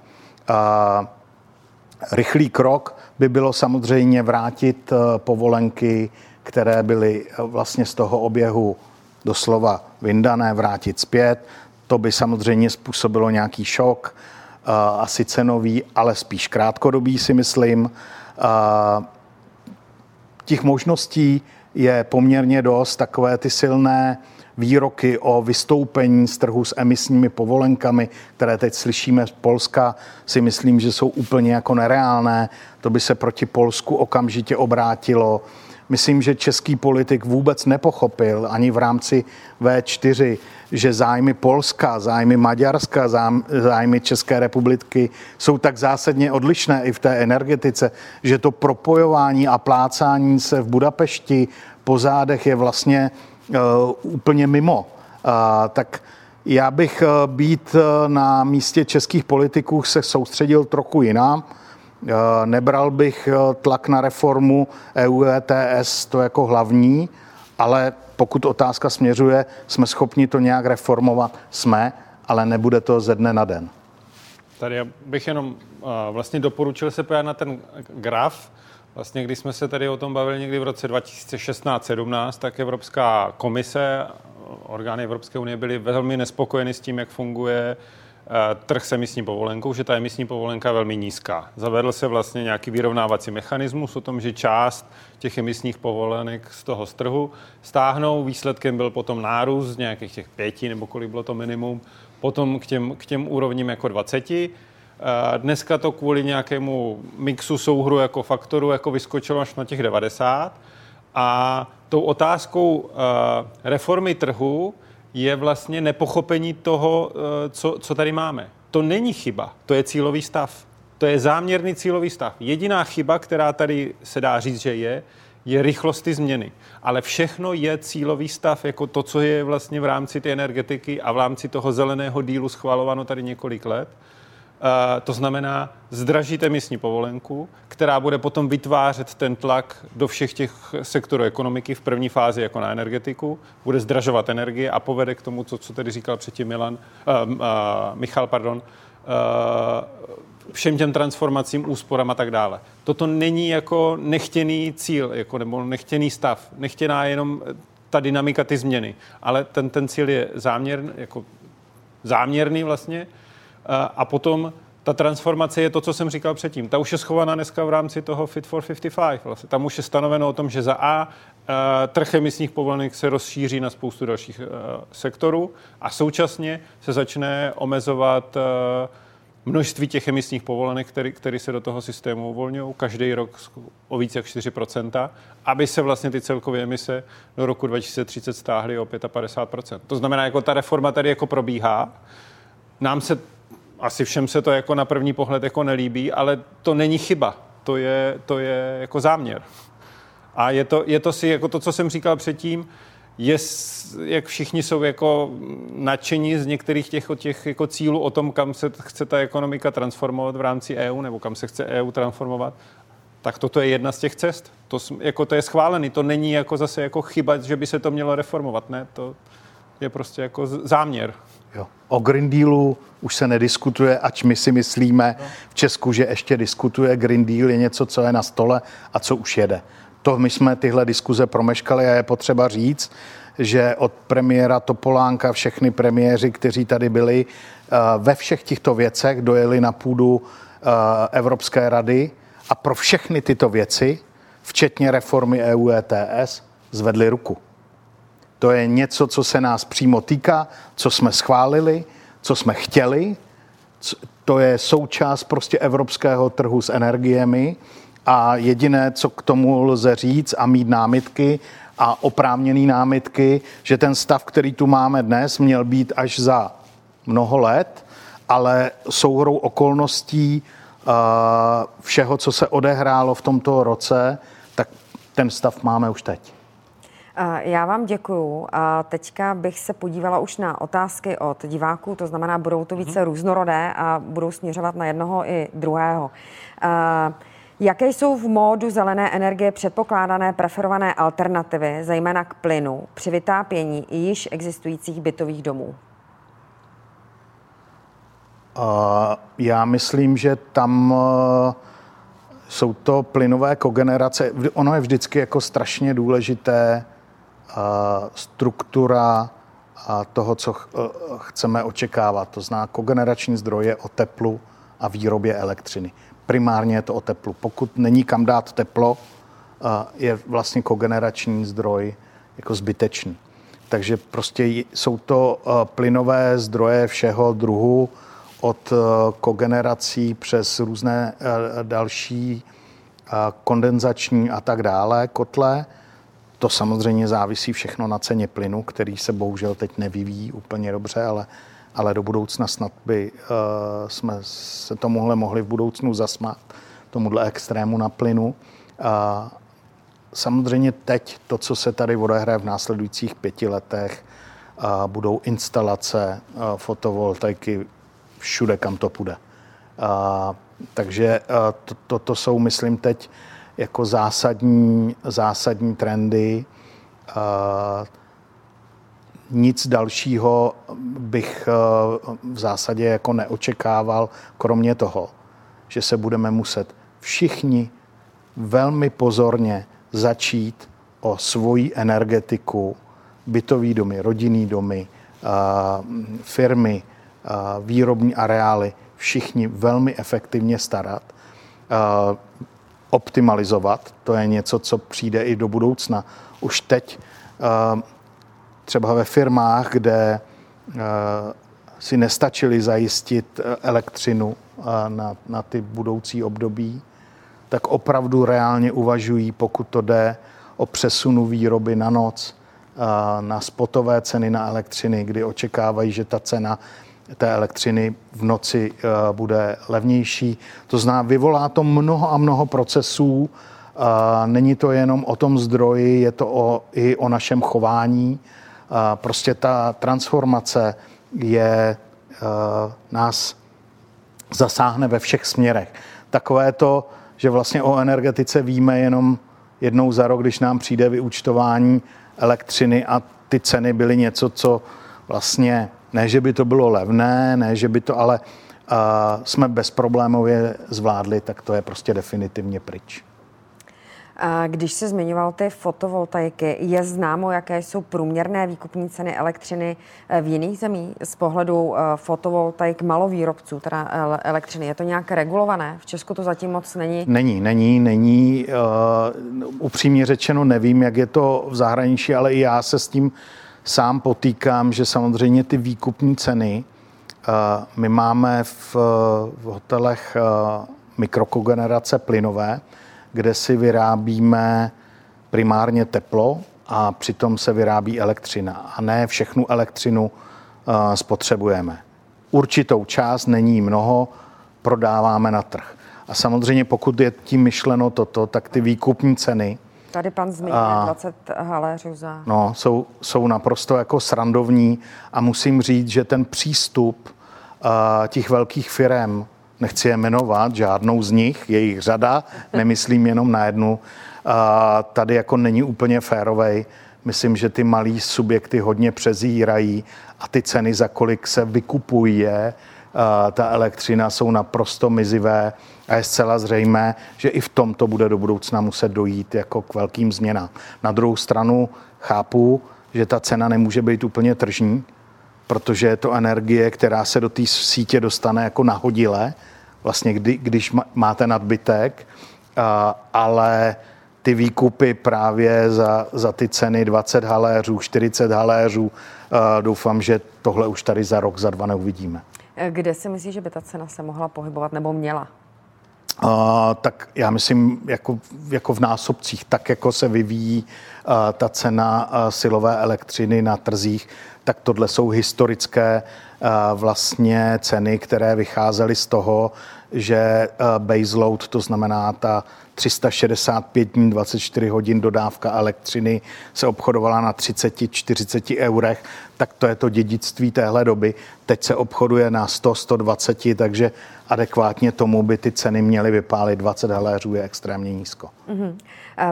S3: Rychlý krok by bylo samozřejmě vrátit eh, povolenky, které byly eh, vlastně z toho oběhu doslova vyndané, vrátit zpět. To by samozřejmě způsobilo nějaký šok, eh, asi cenový, ale spíš krátkodobý si myslím. Těch možností je poměrně dost, takové ty silné výroky o vystoupení z trhu s emisními povolenkami, které teď slyšíme z Polska, si myslím, že jsou úplně jako nereálné. To by se proti Polsku okamžitě obrátilo. Myslím, že český politik vůbec nepochopil ani v rámci V4, že zájmy Polska, zájmy Maďarska, zájmy České republiky jsou tak zásadně odlišné i v té energetice, že to propojování a plácání se v Budapešti po zádech je vlastně uh, úplně mimo. Uh, tak já bych uh, být na místě českých politiků se soustředil trochu jinam. Nebral bych tlak na reformu EU ETS to jako hlavní, ale pokud otázka směřuje, jsme schopni to nějak reformovat, jsme, ale nebude to ze dne na den.
S2: Tady bych jenom vlastně doporučil se podívat na ten graf, Vlastně, když jsme se tady o tom bavili někdy v roce 2016-17, tak Evropská komise, orgány Evropské unie byly velmi nespokojeny s tím, jak funguje eh, trh s emisní povolenkou, že ta emisní povolenka je velmi nízká. Zavedl se vlastně nějaký vyrovnávací mechanismus o tom, že část těch emisních povolenek z toho z trhu stáhnou. Výsledkem byl potom nárůst nějakých těch pěti, nebo kolik bylo to minimum, potom k těm, k těm úrovním jako 20. Dneska to kvůli nějakému mixu souhru jako faktoru jako vyskočilo až na těch 90. A tou otázkou reformy trhu je vlastně nepochopení toho, co, co tady máme. To není chyba, to je cílový stav. To je záměrný cílový stav. Jediná chyba, která tady se dá říct, že je, je rychlost ty změny. Ale všechno je cílový stav, jako to, co je vlastně v rámci té energetiky a v rámci toho zeleného dílu schvalováno tady několik let. Eh, to znamená zdražit emisní povolenku, která bude potom vytvářet ten tlak do všech těch sektorů ekonomiky v první fázi jako na energetiku, bude zdražovat energie a povede k tomu, co, co tedy říkal předtím Milan, uh, uh, Michal, pardon, uh, všem těm transformacím, úsporám a tak dále. Toto není jako nechtěný cíl, jako, nebo nechtěný stav. Nechtěná jenom ta dynamika, ty změny. Ale ten, ten cíl je záměrný, jako záměrný vlastně a potom ta transformace je to, co jsem říkal předtím. Ta už je schovaná dneska v rámci toho Fit for 55. Vlastně. Tam už je stanoveno o tom, že za A trh emisních povolenek se rozšíří na spoustu dalších sektorů a současně se začne omezovat množství těch emisních povolenek, který, který se do toho systému uvolňují každý rok o více jak 4%, aby se vlastně ty celkové emise do roku 2030 stáhly o 55%. To znamená, jako ta reforma tady jako probíhá. Nám se asi všem se to jako na první pohled jako nelíbí, ale to není chyba. To je, to je jako záměr. A je to, je to si jako to, co jsem říkal předtím, je, jak všichni jsou jako nadšení z některých těch, těch jako cílů o tom, kam se chce ta ekonomika transformovat v rámci EU, nebo kam se chce EU transformovat, tak toto je jedna z těch cest. To, jako to je schválený, to není jako zase jako chyba, že by se to mělo reformovat, ne, to je prostě jako záměr.
S3: Jo. O Green Dealu už se nediskutuje, ač my si myslíme v Česku, že ještě diskutuje. Green Deal je něco, co je na stole a co už jede. To my jsme tyhle diskuze promeškali a je potřeba říct, že od premiéra Topolánka všechny premiéři, kteří tady byli, eh, ve všech těchto věcech dojeli na půdu eh, Evropské rady a pro všechny tyto věci, včetně reformy EU ETS, zvedli ruku. To je něco, co se nás přímo týká, co jsme schválili, co jsme chtěli. To je součást prostě evropského trhu s energiemi a jediné, co k tomu lze říct a mít námitky a oprávněný námitky, že ten stav, který tu máme dnes, měl být až za mnoho let, ale souhrou okolností uh, všeho, co se odehrálo v tomto roce, tak ten stav máme už teď.
S1: Já vám děkuju. A teďka bych se podívala už na otázky od diváků, to znamená, budou to více mm-hmm. různorodé a budou směřovat na jednoho i druhého. Jaké jsou v módu zelené energie předpokládané preferované alternativy, zejména k plynu, při vytápění i již existujících bytových domů?
S3: Uh, já myslím, že tam uh, jsou to plynové kogenerace. Ono je vždycky jako strašně důležité struktura toho, co e, chceme očekávat. To zná kogenerační zdroje o teplu a výrobě elektřiny. Primárně je to o teplu. Pokud není kam dát teplo, je vlastně kogenerační zdroj jako zbytečný. Takže prostě jsou to e, plynové zdroje všeho druhu, od kogenerací přes různé další kondenzační a tak dále kotle to samozřejmě závisí všechno na ceně plynu, který se bohužel teď nevyvíjí úplně dobře, ale, ale do budoucna snad by uh, jsme se tomuhle mohli v budoucnu zasmát, tomuhle extrému na plynu. Uh, samozřejmě teď to, co se tady odehraje v následujících pěti letech, uh, budou instalace uh, fotovoltaiky všude, kam to půjde. Uh, takže uh, to, to, to jsou, myslím, teď jako zásadní, zásadní trendy. Nic dalšího bych e, v zásadě jako neočekával, kromě toho, že se budeme muset všichni velmi pozorně začít o svoji energetiku, bytový domy, rodinný domy, firmy, výrobní areály, všichni velmi efektivně starat optimalizovat. To je něco, co přijde i do budoucna. Už teď eh, třeba ve firmách, kde eh, si nestačili zajistit eh, elektřinu na, na ty budoucí období, tak opravdu reálně uvažují, pokud to jde o přesunu výroby na noc, na spotové ceny na elektřiny, kdy očekávají, že ta cena té elektřiny v noci eh, bude levnější. To znamená, vyvolá to mnoho a mnoho procesů. Není to jenom o tom zdroji, je to o, i o našem chování. Prostě ta transformace je, eh, nás zasáhne ve všech směrech. Takové to, že vlastně o energetice víme jenom jednou za rok, když nám přijde vyúčtování elektřiny a ty ceny byly něco, co vlastně ne, že by to bylo levné, ne, že by to, ale uh, jsme bezproblémově zvládli, tak to je prostě definitivně pryč.
S1: A když se zmiňoval ty fotovoltaiky, je známo, jaké jsou průměrné výkupní ceny elektřiny eh, v jiných zemích z pohledu eh, fotovoltaik malovýrobců, teda elektřiny? Je to nějak regulované? V Česku to zatím moc není?
S3: Není, není, není. Uh, upřímně řečeno nevím, jak je to v zahraničí, ale i já se s tím sám potýkám, že samozřejmě ty výkupní ceny, eh, my máme v, v hotelech eh, mikrokogenerace plynové, kde si vyrábíme primárně teplo a přitom se vyrábí elektřina. A ne všechnu elektřinu eh, spotřebujeme. Určitou část, není mnoho, prodáváme na trh. A samozřejmě pokud je tím myšleno toto, tak ty výkupní ceny
S1: Tady pan zmiňuje 20 haléřů za...
S3: No, jsou, jsou naprosto jako srandovní a musím říct, že ten přístup uh, těch velkých firm, nechci je jmenovat, žádnou z nich, je jich řada, nemyslím jenom na jednu, uh, tady jako není úplně férovej. Myslím, že ty malý subjekty hodně přezírají a ty ceny, za kolik se vykupuje ta elektřina, jsou naprosto mizivé a je zcela zřejmé, že i v tom to bude do budoucna muset dojít jako k velkým změnám. Na druhou stranu chápu, že ta cena nemůže být úplně tržní, protože je to energie, která se do té sítě dostane jako nahodile, vlastně kdy, když máte nadbytek, ale ty výkupy právě za, za ty ceny 20 haléřů, 40 haléřů, doufám, že tohle už tady za rok, za dva neuvidíme.
S1: Kde si myslíš, že by ta cena se mohla pohybovat nebo měla?
S3: Uh, tak já myslím, jako, jako v násobcích, tak jako se vyvíjí uh, ta cena uh, silové elektřiny na trzích, tak tohle jsou historické vlastně ceny, které vycházely z toho, že baseload, to znamená ta, 365 dní, 24 hodin dodávka elektřiny se obchodovala na 30-40 eurech, tak to je to dědictví téhle doby. Teď se obchoduje na 100-120, takže adekvátně tomu by ty ceny měly vypálit. 20 haléřů je extrémně nízko. Mm-hmm.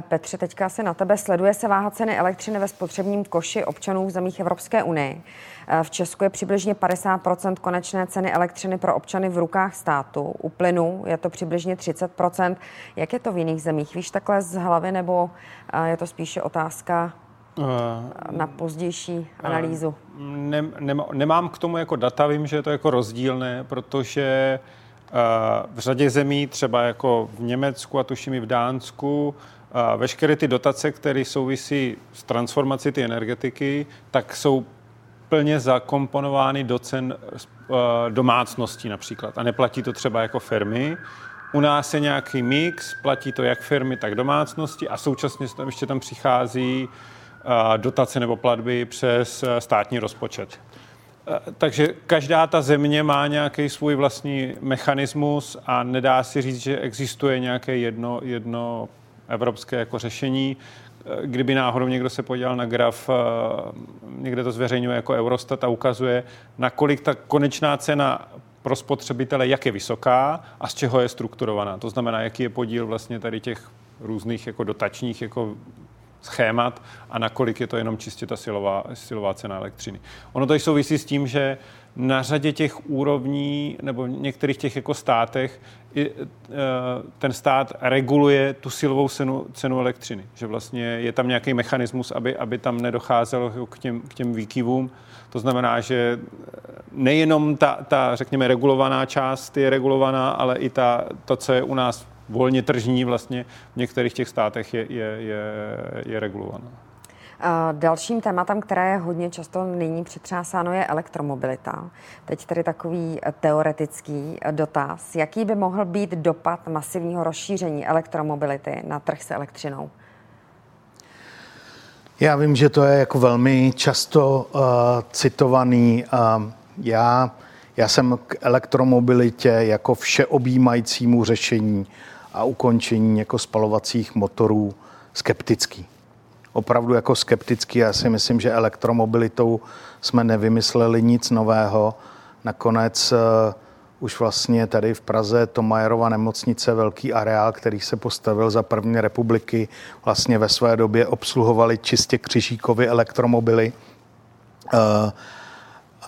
S1: Petře, teďka se na tebe sleduje se váha ceny elektřiny ve spotřebním koši občanů v zemích Evropské unie. V Česku je přibližně 50% konečné ceny elektřiny pro občany v rukách státu. U plynu je to přibližně 30% Jak je to v jiných zemích? Víš takhle z hlavy, nebo je to spíše otázka na pozdější analýzu?
S2: Ne, ne, nemám k tomu jako data, vím, že je to jako rozdílné, protože v řadě zemí, třeba jako v Německu a tuším i v Dánsku, veškeré ty dotace, které souvisí s transformací ty energetiky, tak jsou plně zakomponovány do cen uh, domácností například. A neplatí to třeba jako firmy. U nás je nějaký mix, platí to jak firmy, tak domácnosti a současně tam ještě tam přichází uh, dotace nebo platby přes uh, státní rozpočet. Takže každá ta země má nějaký svůj vlastní mechanismus a nedá si říct, že existuje nějaké jedno, jedno evropské jako řešení. Kdyby náhodou někdo se podíval na graf, eh, někde to zveřejňuje jako Eurostat a ukazuje, nakolik ta konečná cena pro spotřebitele, jak je vysoká a z čeho je strukturovaná. To znamená, jaký je podíl vlastně tady těch různých jako dotačních jako schémat a nakolik je to jenom čistě ta silová, silová cena elektřiny. Ono to souvisí s tím, že na řadě těch úrovní nebo v některých těch jako státech i, e, ten stát reguluje tu silovou cenu, cenu elektřiny. Že vlastně je tam nějaký mechanismus, aby, aby tam nedocházelo k těm, k těm výkyvům. To znamená, že nejenom ta, ta, řekněme, regulovaná část je regulovaná, ale i ta, to, co je u nás volně tržní, vlastně v některých těch státech je, je, je, je regulovaná.
S1: Dalším tématem, které je hodně často nyní přetřásáno, je elektromobilita. Teď tedy takový eh, teoretický eh, dotaz. Jaký by mohl být dopad masivního rozšíření elektromobility na trh s elektřinou?
S3: Já vím, že to je jako velmi často uh, citovaný. Uh, já, já jsem k elektromobilitě jako všeobjímajícímu řešení a ukončení jako spalovacích motorů skeptický opravdu jako skeptický. Já si myslím, že elektromobilitou jsme nevymysleli nic nového. Nakonec uh, už vlastně tady v Praze Tomajerova nemocnice, velký areál, který se postavil za první republiky, vlastně ve své době obsluhovali čistě křižíkovy elektromobily. Uh,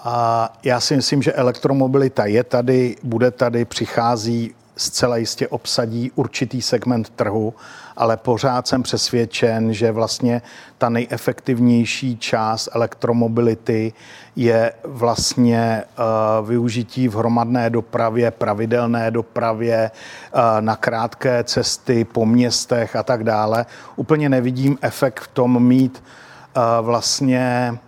S3: a já si myslím, že elektromobilita je tady, bude tady, přichází zcela jistě obsadí určitý segment trhu, ale pořád jsem přesvědčen, že vlastně ta nejefektivnější část elektromobility je vlastně uh, využití v hromadné dopravě, pravidelné dopravě, uh, na krátké cesty po městech a tak dále. Úplně nevidím efekt v tom mít uh, vlastně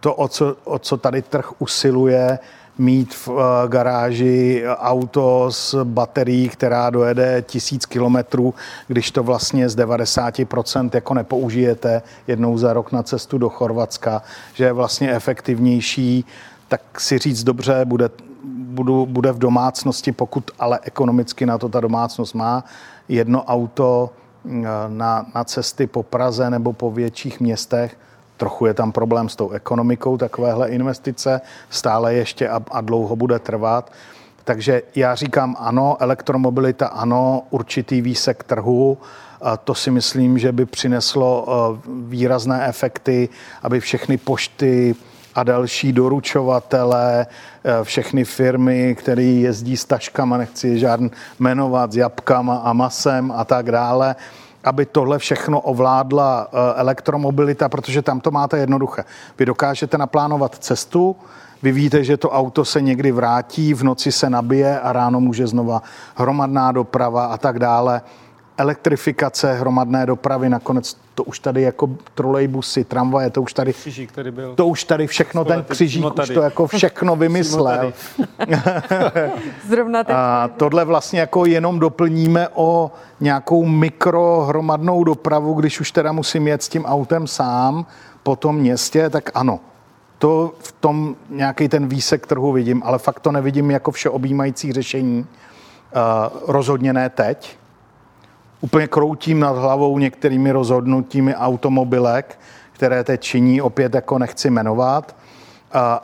S3: to, o co, o co tady trh usiluje, mít v eh, garáži auto s baterií, která dojede tisíc kilometrů, když to vlastně z 90% jako nepoužijete jednou za rok na cestu do Chorvatska, že je vlastně efektivnější, tak si říct dobře, bude, budu, bude v domácnosti, pokud ale ekonomicky na to ta domácnost má, jedno auto eh, na, na cesty po Praze nebo po větších městech, Trochu je tam problém s tou ekonomikou takovéhle investice, stále ještě a, a dlouho bude trvat. Takže já říkám ano, elektromobilita ano, určitý výsek trhu, a to si myslím, že by přineslo eh, výrazné efekty, aby všechny pošty a další doručovatele, eh, všechny firmy, které jezdí s taškama, nechci je žádný jmenovat, s jabkama a masem a tak dále, aby tohle všechno ovládla eh, elektromobilita, protože tam to máte jednoduché. Vy dokážete naplánovat cestu, vy víte, že to auto se někdy vrátí, v noci se nabije a ráno může znova hromadná doprava a tak dále elektrifikace hromadné dopravy, nakonec to už tady jako trolejbusy, tramvaje, to už tady,
S2: křižík tady byl.
S3: to už tady všechno, ten křižík už to jako všechno vymyslel.
S1: Zrovna teď.
S3: A tohle vlastně jako jenom doplníme o nějakou mikrohromadnou dopravu, když už teda musím jet s tím autem sám po tom městě, tak ano, to v tom nějaký ten výsek trhu vidím, ale fakt to nevidím jako všeobjímající řešení. Uh, rozhodně ne teď, úplně kroutím nad hlavou některými rozhodnutími automobilek, které teď činí, opět jako nechci jmenovat,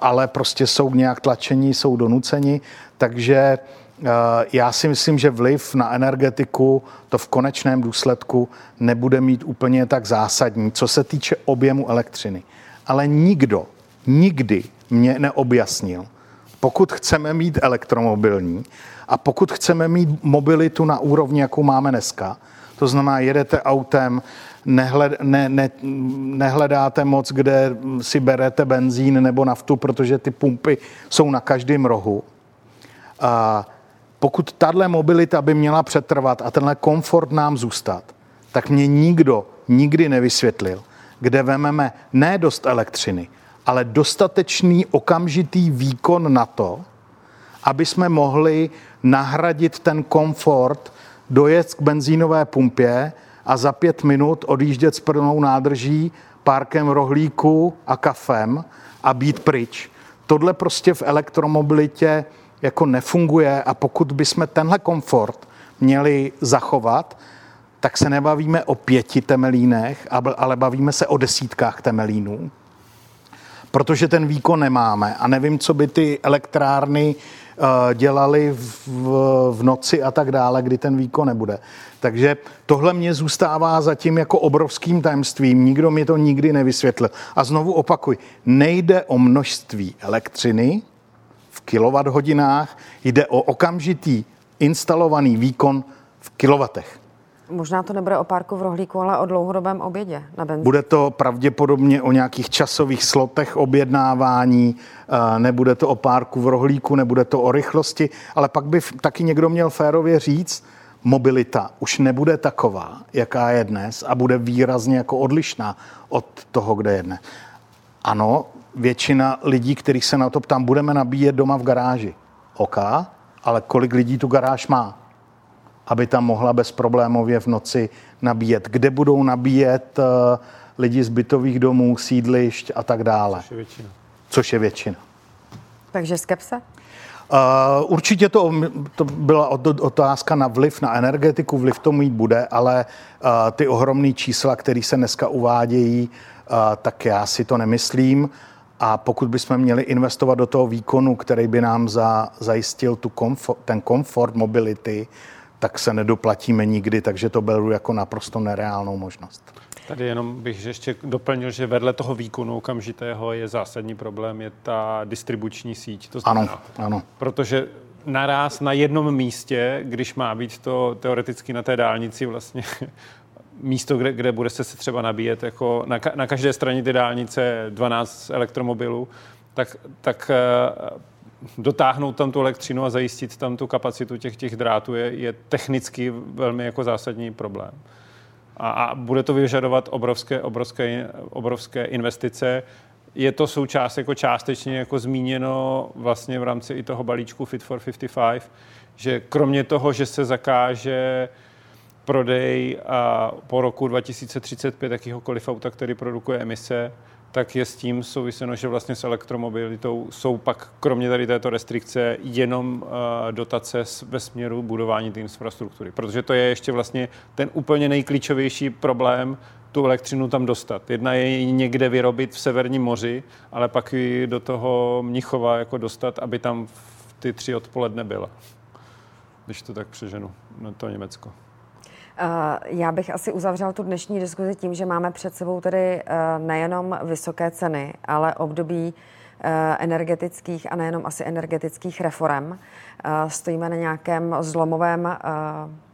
S3: ale prostě jsou nějak tlačení, jsou donuceni, takže já si myslím, že vliv na energetiku to v konečném důsledku nebude mít úplně tak zásadní, co se týče objemu elektřiny. Ale nikdo nikdy mě neobjasnil, pokud chceme mít elektromobilní a pokud chceme mít mobilitu na úrovni, jakou máme dneska, to znamená, jedete autem, nehled, ne, ne, nehledáte moc, kde si berete benzín nebo naftu, protože ty pumpy jsou na každém rohu. A pokud tahle mobilita by měla přetrvat a tenhle komfort nám zůstat, tak mě nikdo nikdy nevysvětlil, kde vememe ne dost elektřiny, ale dostatečný okamžitý výkon na to, aby jsme mohli nahradit ten komfort, dojet k benzínové pumpě a za pět minut odjíždět s plnou nádrží, párkem rohlíku a kafem a být pryč. Tohle prostě v elektromobilitě jako nefunguje a pokud bychom tenhle komfort měli zachovat, tak se nebavíme o pěti temelínech, ale bavíme se o desítkách temelínů, protože ten výkon nemáme a nevím, co by ty elektrárny dělali v, v noci a tak dále, kdy ten výkon nebude. Takže tohle mě zůstává zatím jako obrovským tajemstvím. Nikdo mi to nikdy nevysvětlil. A znovu opakuj, nejde o množství elektřiny v kilowatthodinách, jde o okamžitý instalovaný výkon v kilovatech.
S1: Možná to nebude o párku v rohlíku, ale o dlouhodobém obědě na benzín.
S3: Bude to pravděpodobně o nějakých časových slotech objednávání, eh, nebude to o párku v rohlíku, nebude to o rychlosti, ale pak by taky někdo měl férově říct, mobilita už nebude taková, jaká je dnes a bude výrazně jako odlišná od toho, kde je dnes. Ano, většina lidí, kterých se na to ptám, budeme nabíjet doma v garáži. OK, ale kolik lidí tu garáž má? Aby tam mohla bezproblémově v noci nabíjet. Kde budou nabíjet uh, lidi z bytových domů, sídlišť a tak dále.
S2: Což je většina.
S3: Což je většina.
S1: Takže skepse?
S3: Uh, určitě to, to byla otázka na vliv na energetiku, vliv to mít bude, ale uh, ty ohromné čísla, které se dneska uvádějí, uh, tak já si to nemyslím. A pokud bychom měli investovat do toho výkonu, který by nám za, zajistil tu komfort, ten komfort mobility, tak se nedoplatíme nikdy, takže to beru jako naprosto nereálnou možnost.
S2: Tady jenom bych ještě doplnil, že vedle toho výkonu okamžitého je zásadní problém, je ta distribuční síť. To
S3: znamená, ano, ano.
S2: Protože naraz na jednom místě, když má být to teoreticky na té dálnici vlastně místo, kde, kde bude se třeba nabíjet, jako na, na každé straně ty dálnice 12 elektromobilů, tak, tak dotáhnout tam tu elektřinu a zajistit tam tu kapacitu těch, těch drátů je, je technicky velmi jako zásadní problém. A, a bude to vyžadovat obrovské, obrovské, obrovské investice. Je to součást jako částečně jako zmíněno vlastně v rámci i toho balíčku Fit for 55, že kromě toho, že se zakáže prodej a po roku 2035 jakýhokoliv auta, který produkuje emise, tak je s tím souviseno, že vlastně s elektromobilitou jsou pak kromě tady této restrikce jenom uh, dotace ve směru budování té infrastruktury. Protože to je ještě vlastně ten úplně nejklíčovější problém, tu elektřinu tam dostat. Jedna je někde vyrobit v Severním moři, ale pak ji do toho Mnichova jako dostat, aby tam v ty tři odpoledne byla. Když to tak přeženu na to Německo.
S1: Eh, já bych asi uzavřel tu dnešní diskuzi tím, že máme před sebou tedy eh, nejenom vysoké ceny, ale období eh, energetických a nejenom asi energetických reform. Stojíme na nějakém zlomovém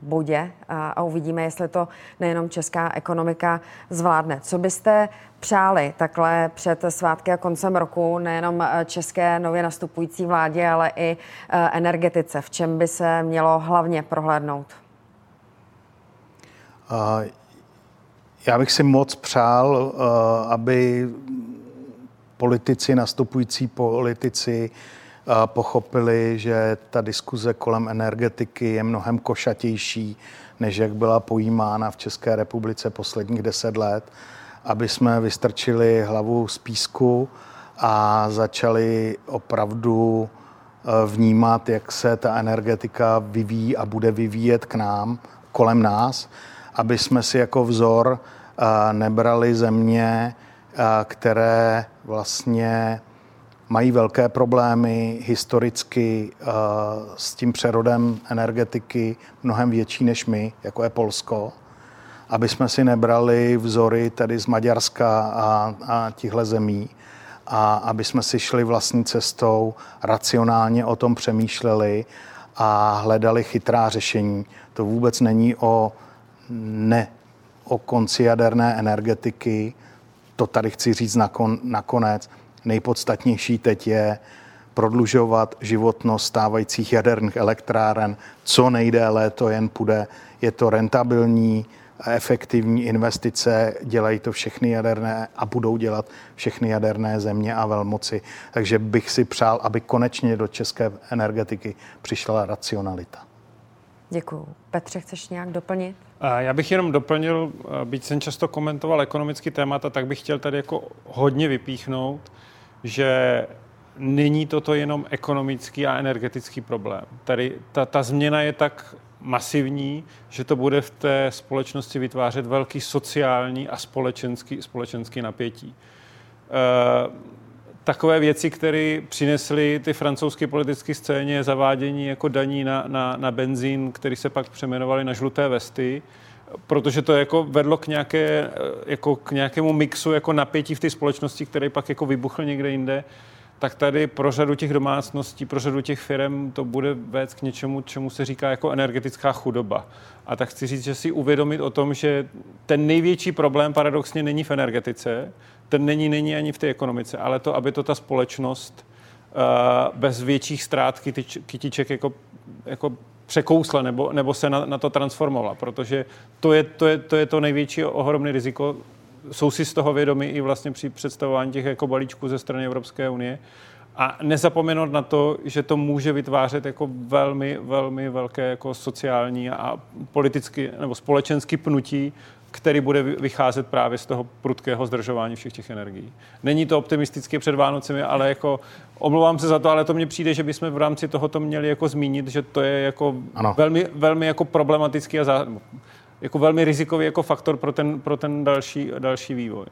S1: bodě a uvidíme, jestli to nejenom česká ekonomika zvládne. Co byste přáli takhle před svátky a koncem roku nejenom české nově nastupující vládě, ale i energetice? V čem by se mělo hlavně prohlédnout?
S3: Já bych si moc přál, eh, aby politici, nastupující politici eh, pochopili, že ta diskuze kolem energetiky je mnohem košatější, než jak byla pojímána v České republice posledních deset let, aby jsme vystrčili hlavu z písku a začali opravdu eh, vnímat, jak se ta energetika vyvíjí a bude vyvíjet k nám, kolem nás, aby jsme si jako vzor nebrali země, které vlastně mají velké problémy historicky s tím přerodem energetiky mnohem větší než my, jako je Polsko, aby jsme si nebrali vzory tedy z Maďarska a, a tihle zemí, a aby jsme si šli vlastní cestou, racionálně o tom přemýšleli a hledali chytrá řešení. To vůbec není o ne o konci jaderné energetiky, to tady chci říct nakon, nakonec. Nejpodstatnější teď je prodlužovat životnost stávajících jaderných elektráren co nejdéle to jen půjde. Je to rentabilní, efektivní investice, dělají to všechny jaderné a budou dělat všechny jaderné země a velmoci. Takže bych si přál, aby konečně do české energetiky přišla racionalita.
S1: Děkuji. Petře, chceš nějak doplnit?
S2: Já bych jenom doplnil, byť jsem často komentoval ekonomický témata, tak bych chtěl tady jako hodně vypíchnout, že není toto jenom ekonomický a energetický problém. Tady ta, ta změna je tak masivní, že to bude v té společnosti vytvářet velký sociální a společenský, společenský napětí. Takové věci, které přinesly ty francouzské politické scéně, zavádění jako daní na, na, na benzín, který se pak přeměnovali na žluté vesty, protože to jako vedlo k, nějaké, jako k nějakému mixu jako napětí v té společnosti, který pak jako vybuchl někde jinde tak tady pro řadu těch domácností, pro řadu těch firm to bude vést k něčemu, čemu se říká jako energetická chudoba. A tak chci říct, že si uvědomit o tom, že ten největší problém paradoxně není v energetice, ten není, není ani v té ekonomice, ale to, aby to ta společnost uh, bez větších ztrát kytič, kytiček jako, jako překousla nebo, nebo se na, na to transformovala, protože to je, to je, to je to největší ohromné riziko jsou si z toho vědomi i vlastně při představování těch jako balíčků ze strany Evropské unie. A nezapomenout na to, že to může vytvářet jako velmi, velmi velké jako sociální a politicky nebo společenský pnutí, který bude vycházet právě z toho prudkého zdržování všech těch energií. Není to optimistické před Vánocemi, ale jako omlouvám se za to, ale to mně přijde, že bychom v rámci tohoto měli jako zmínit, že to je jako velmi, velmi jako problematický a zá, jako velmi rizikový jako faktor pro ten, pro ten další, další vývoj.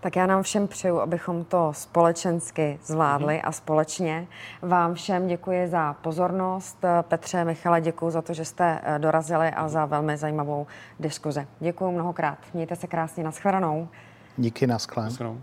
S1: Tak já nám všem přeju, abychom to společensky zvládli mm-hmm. a společně. Vám všem děkuji za pozornost. Petře, Michale, děkuji za to, že jste eh, dorazili a za velmi zajímavou diskuzi. Děkuji mnohokrát. Mějte se krásně. Naschledanou.
S3: Díky, naschledanou.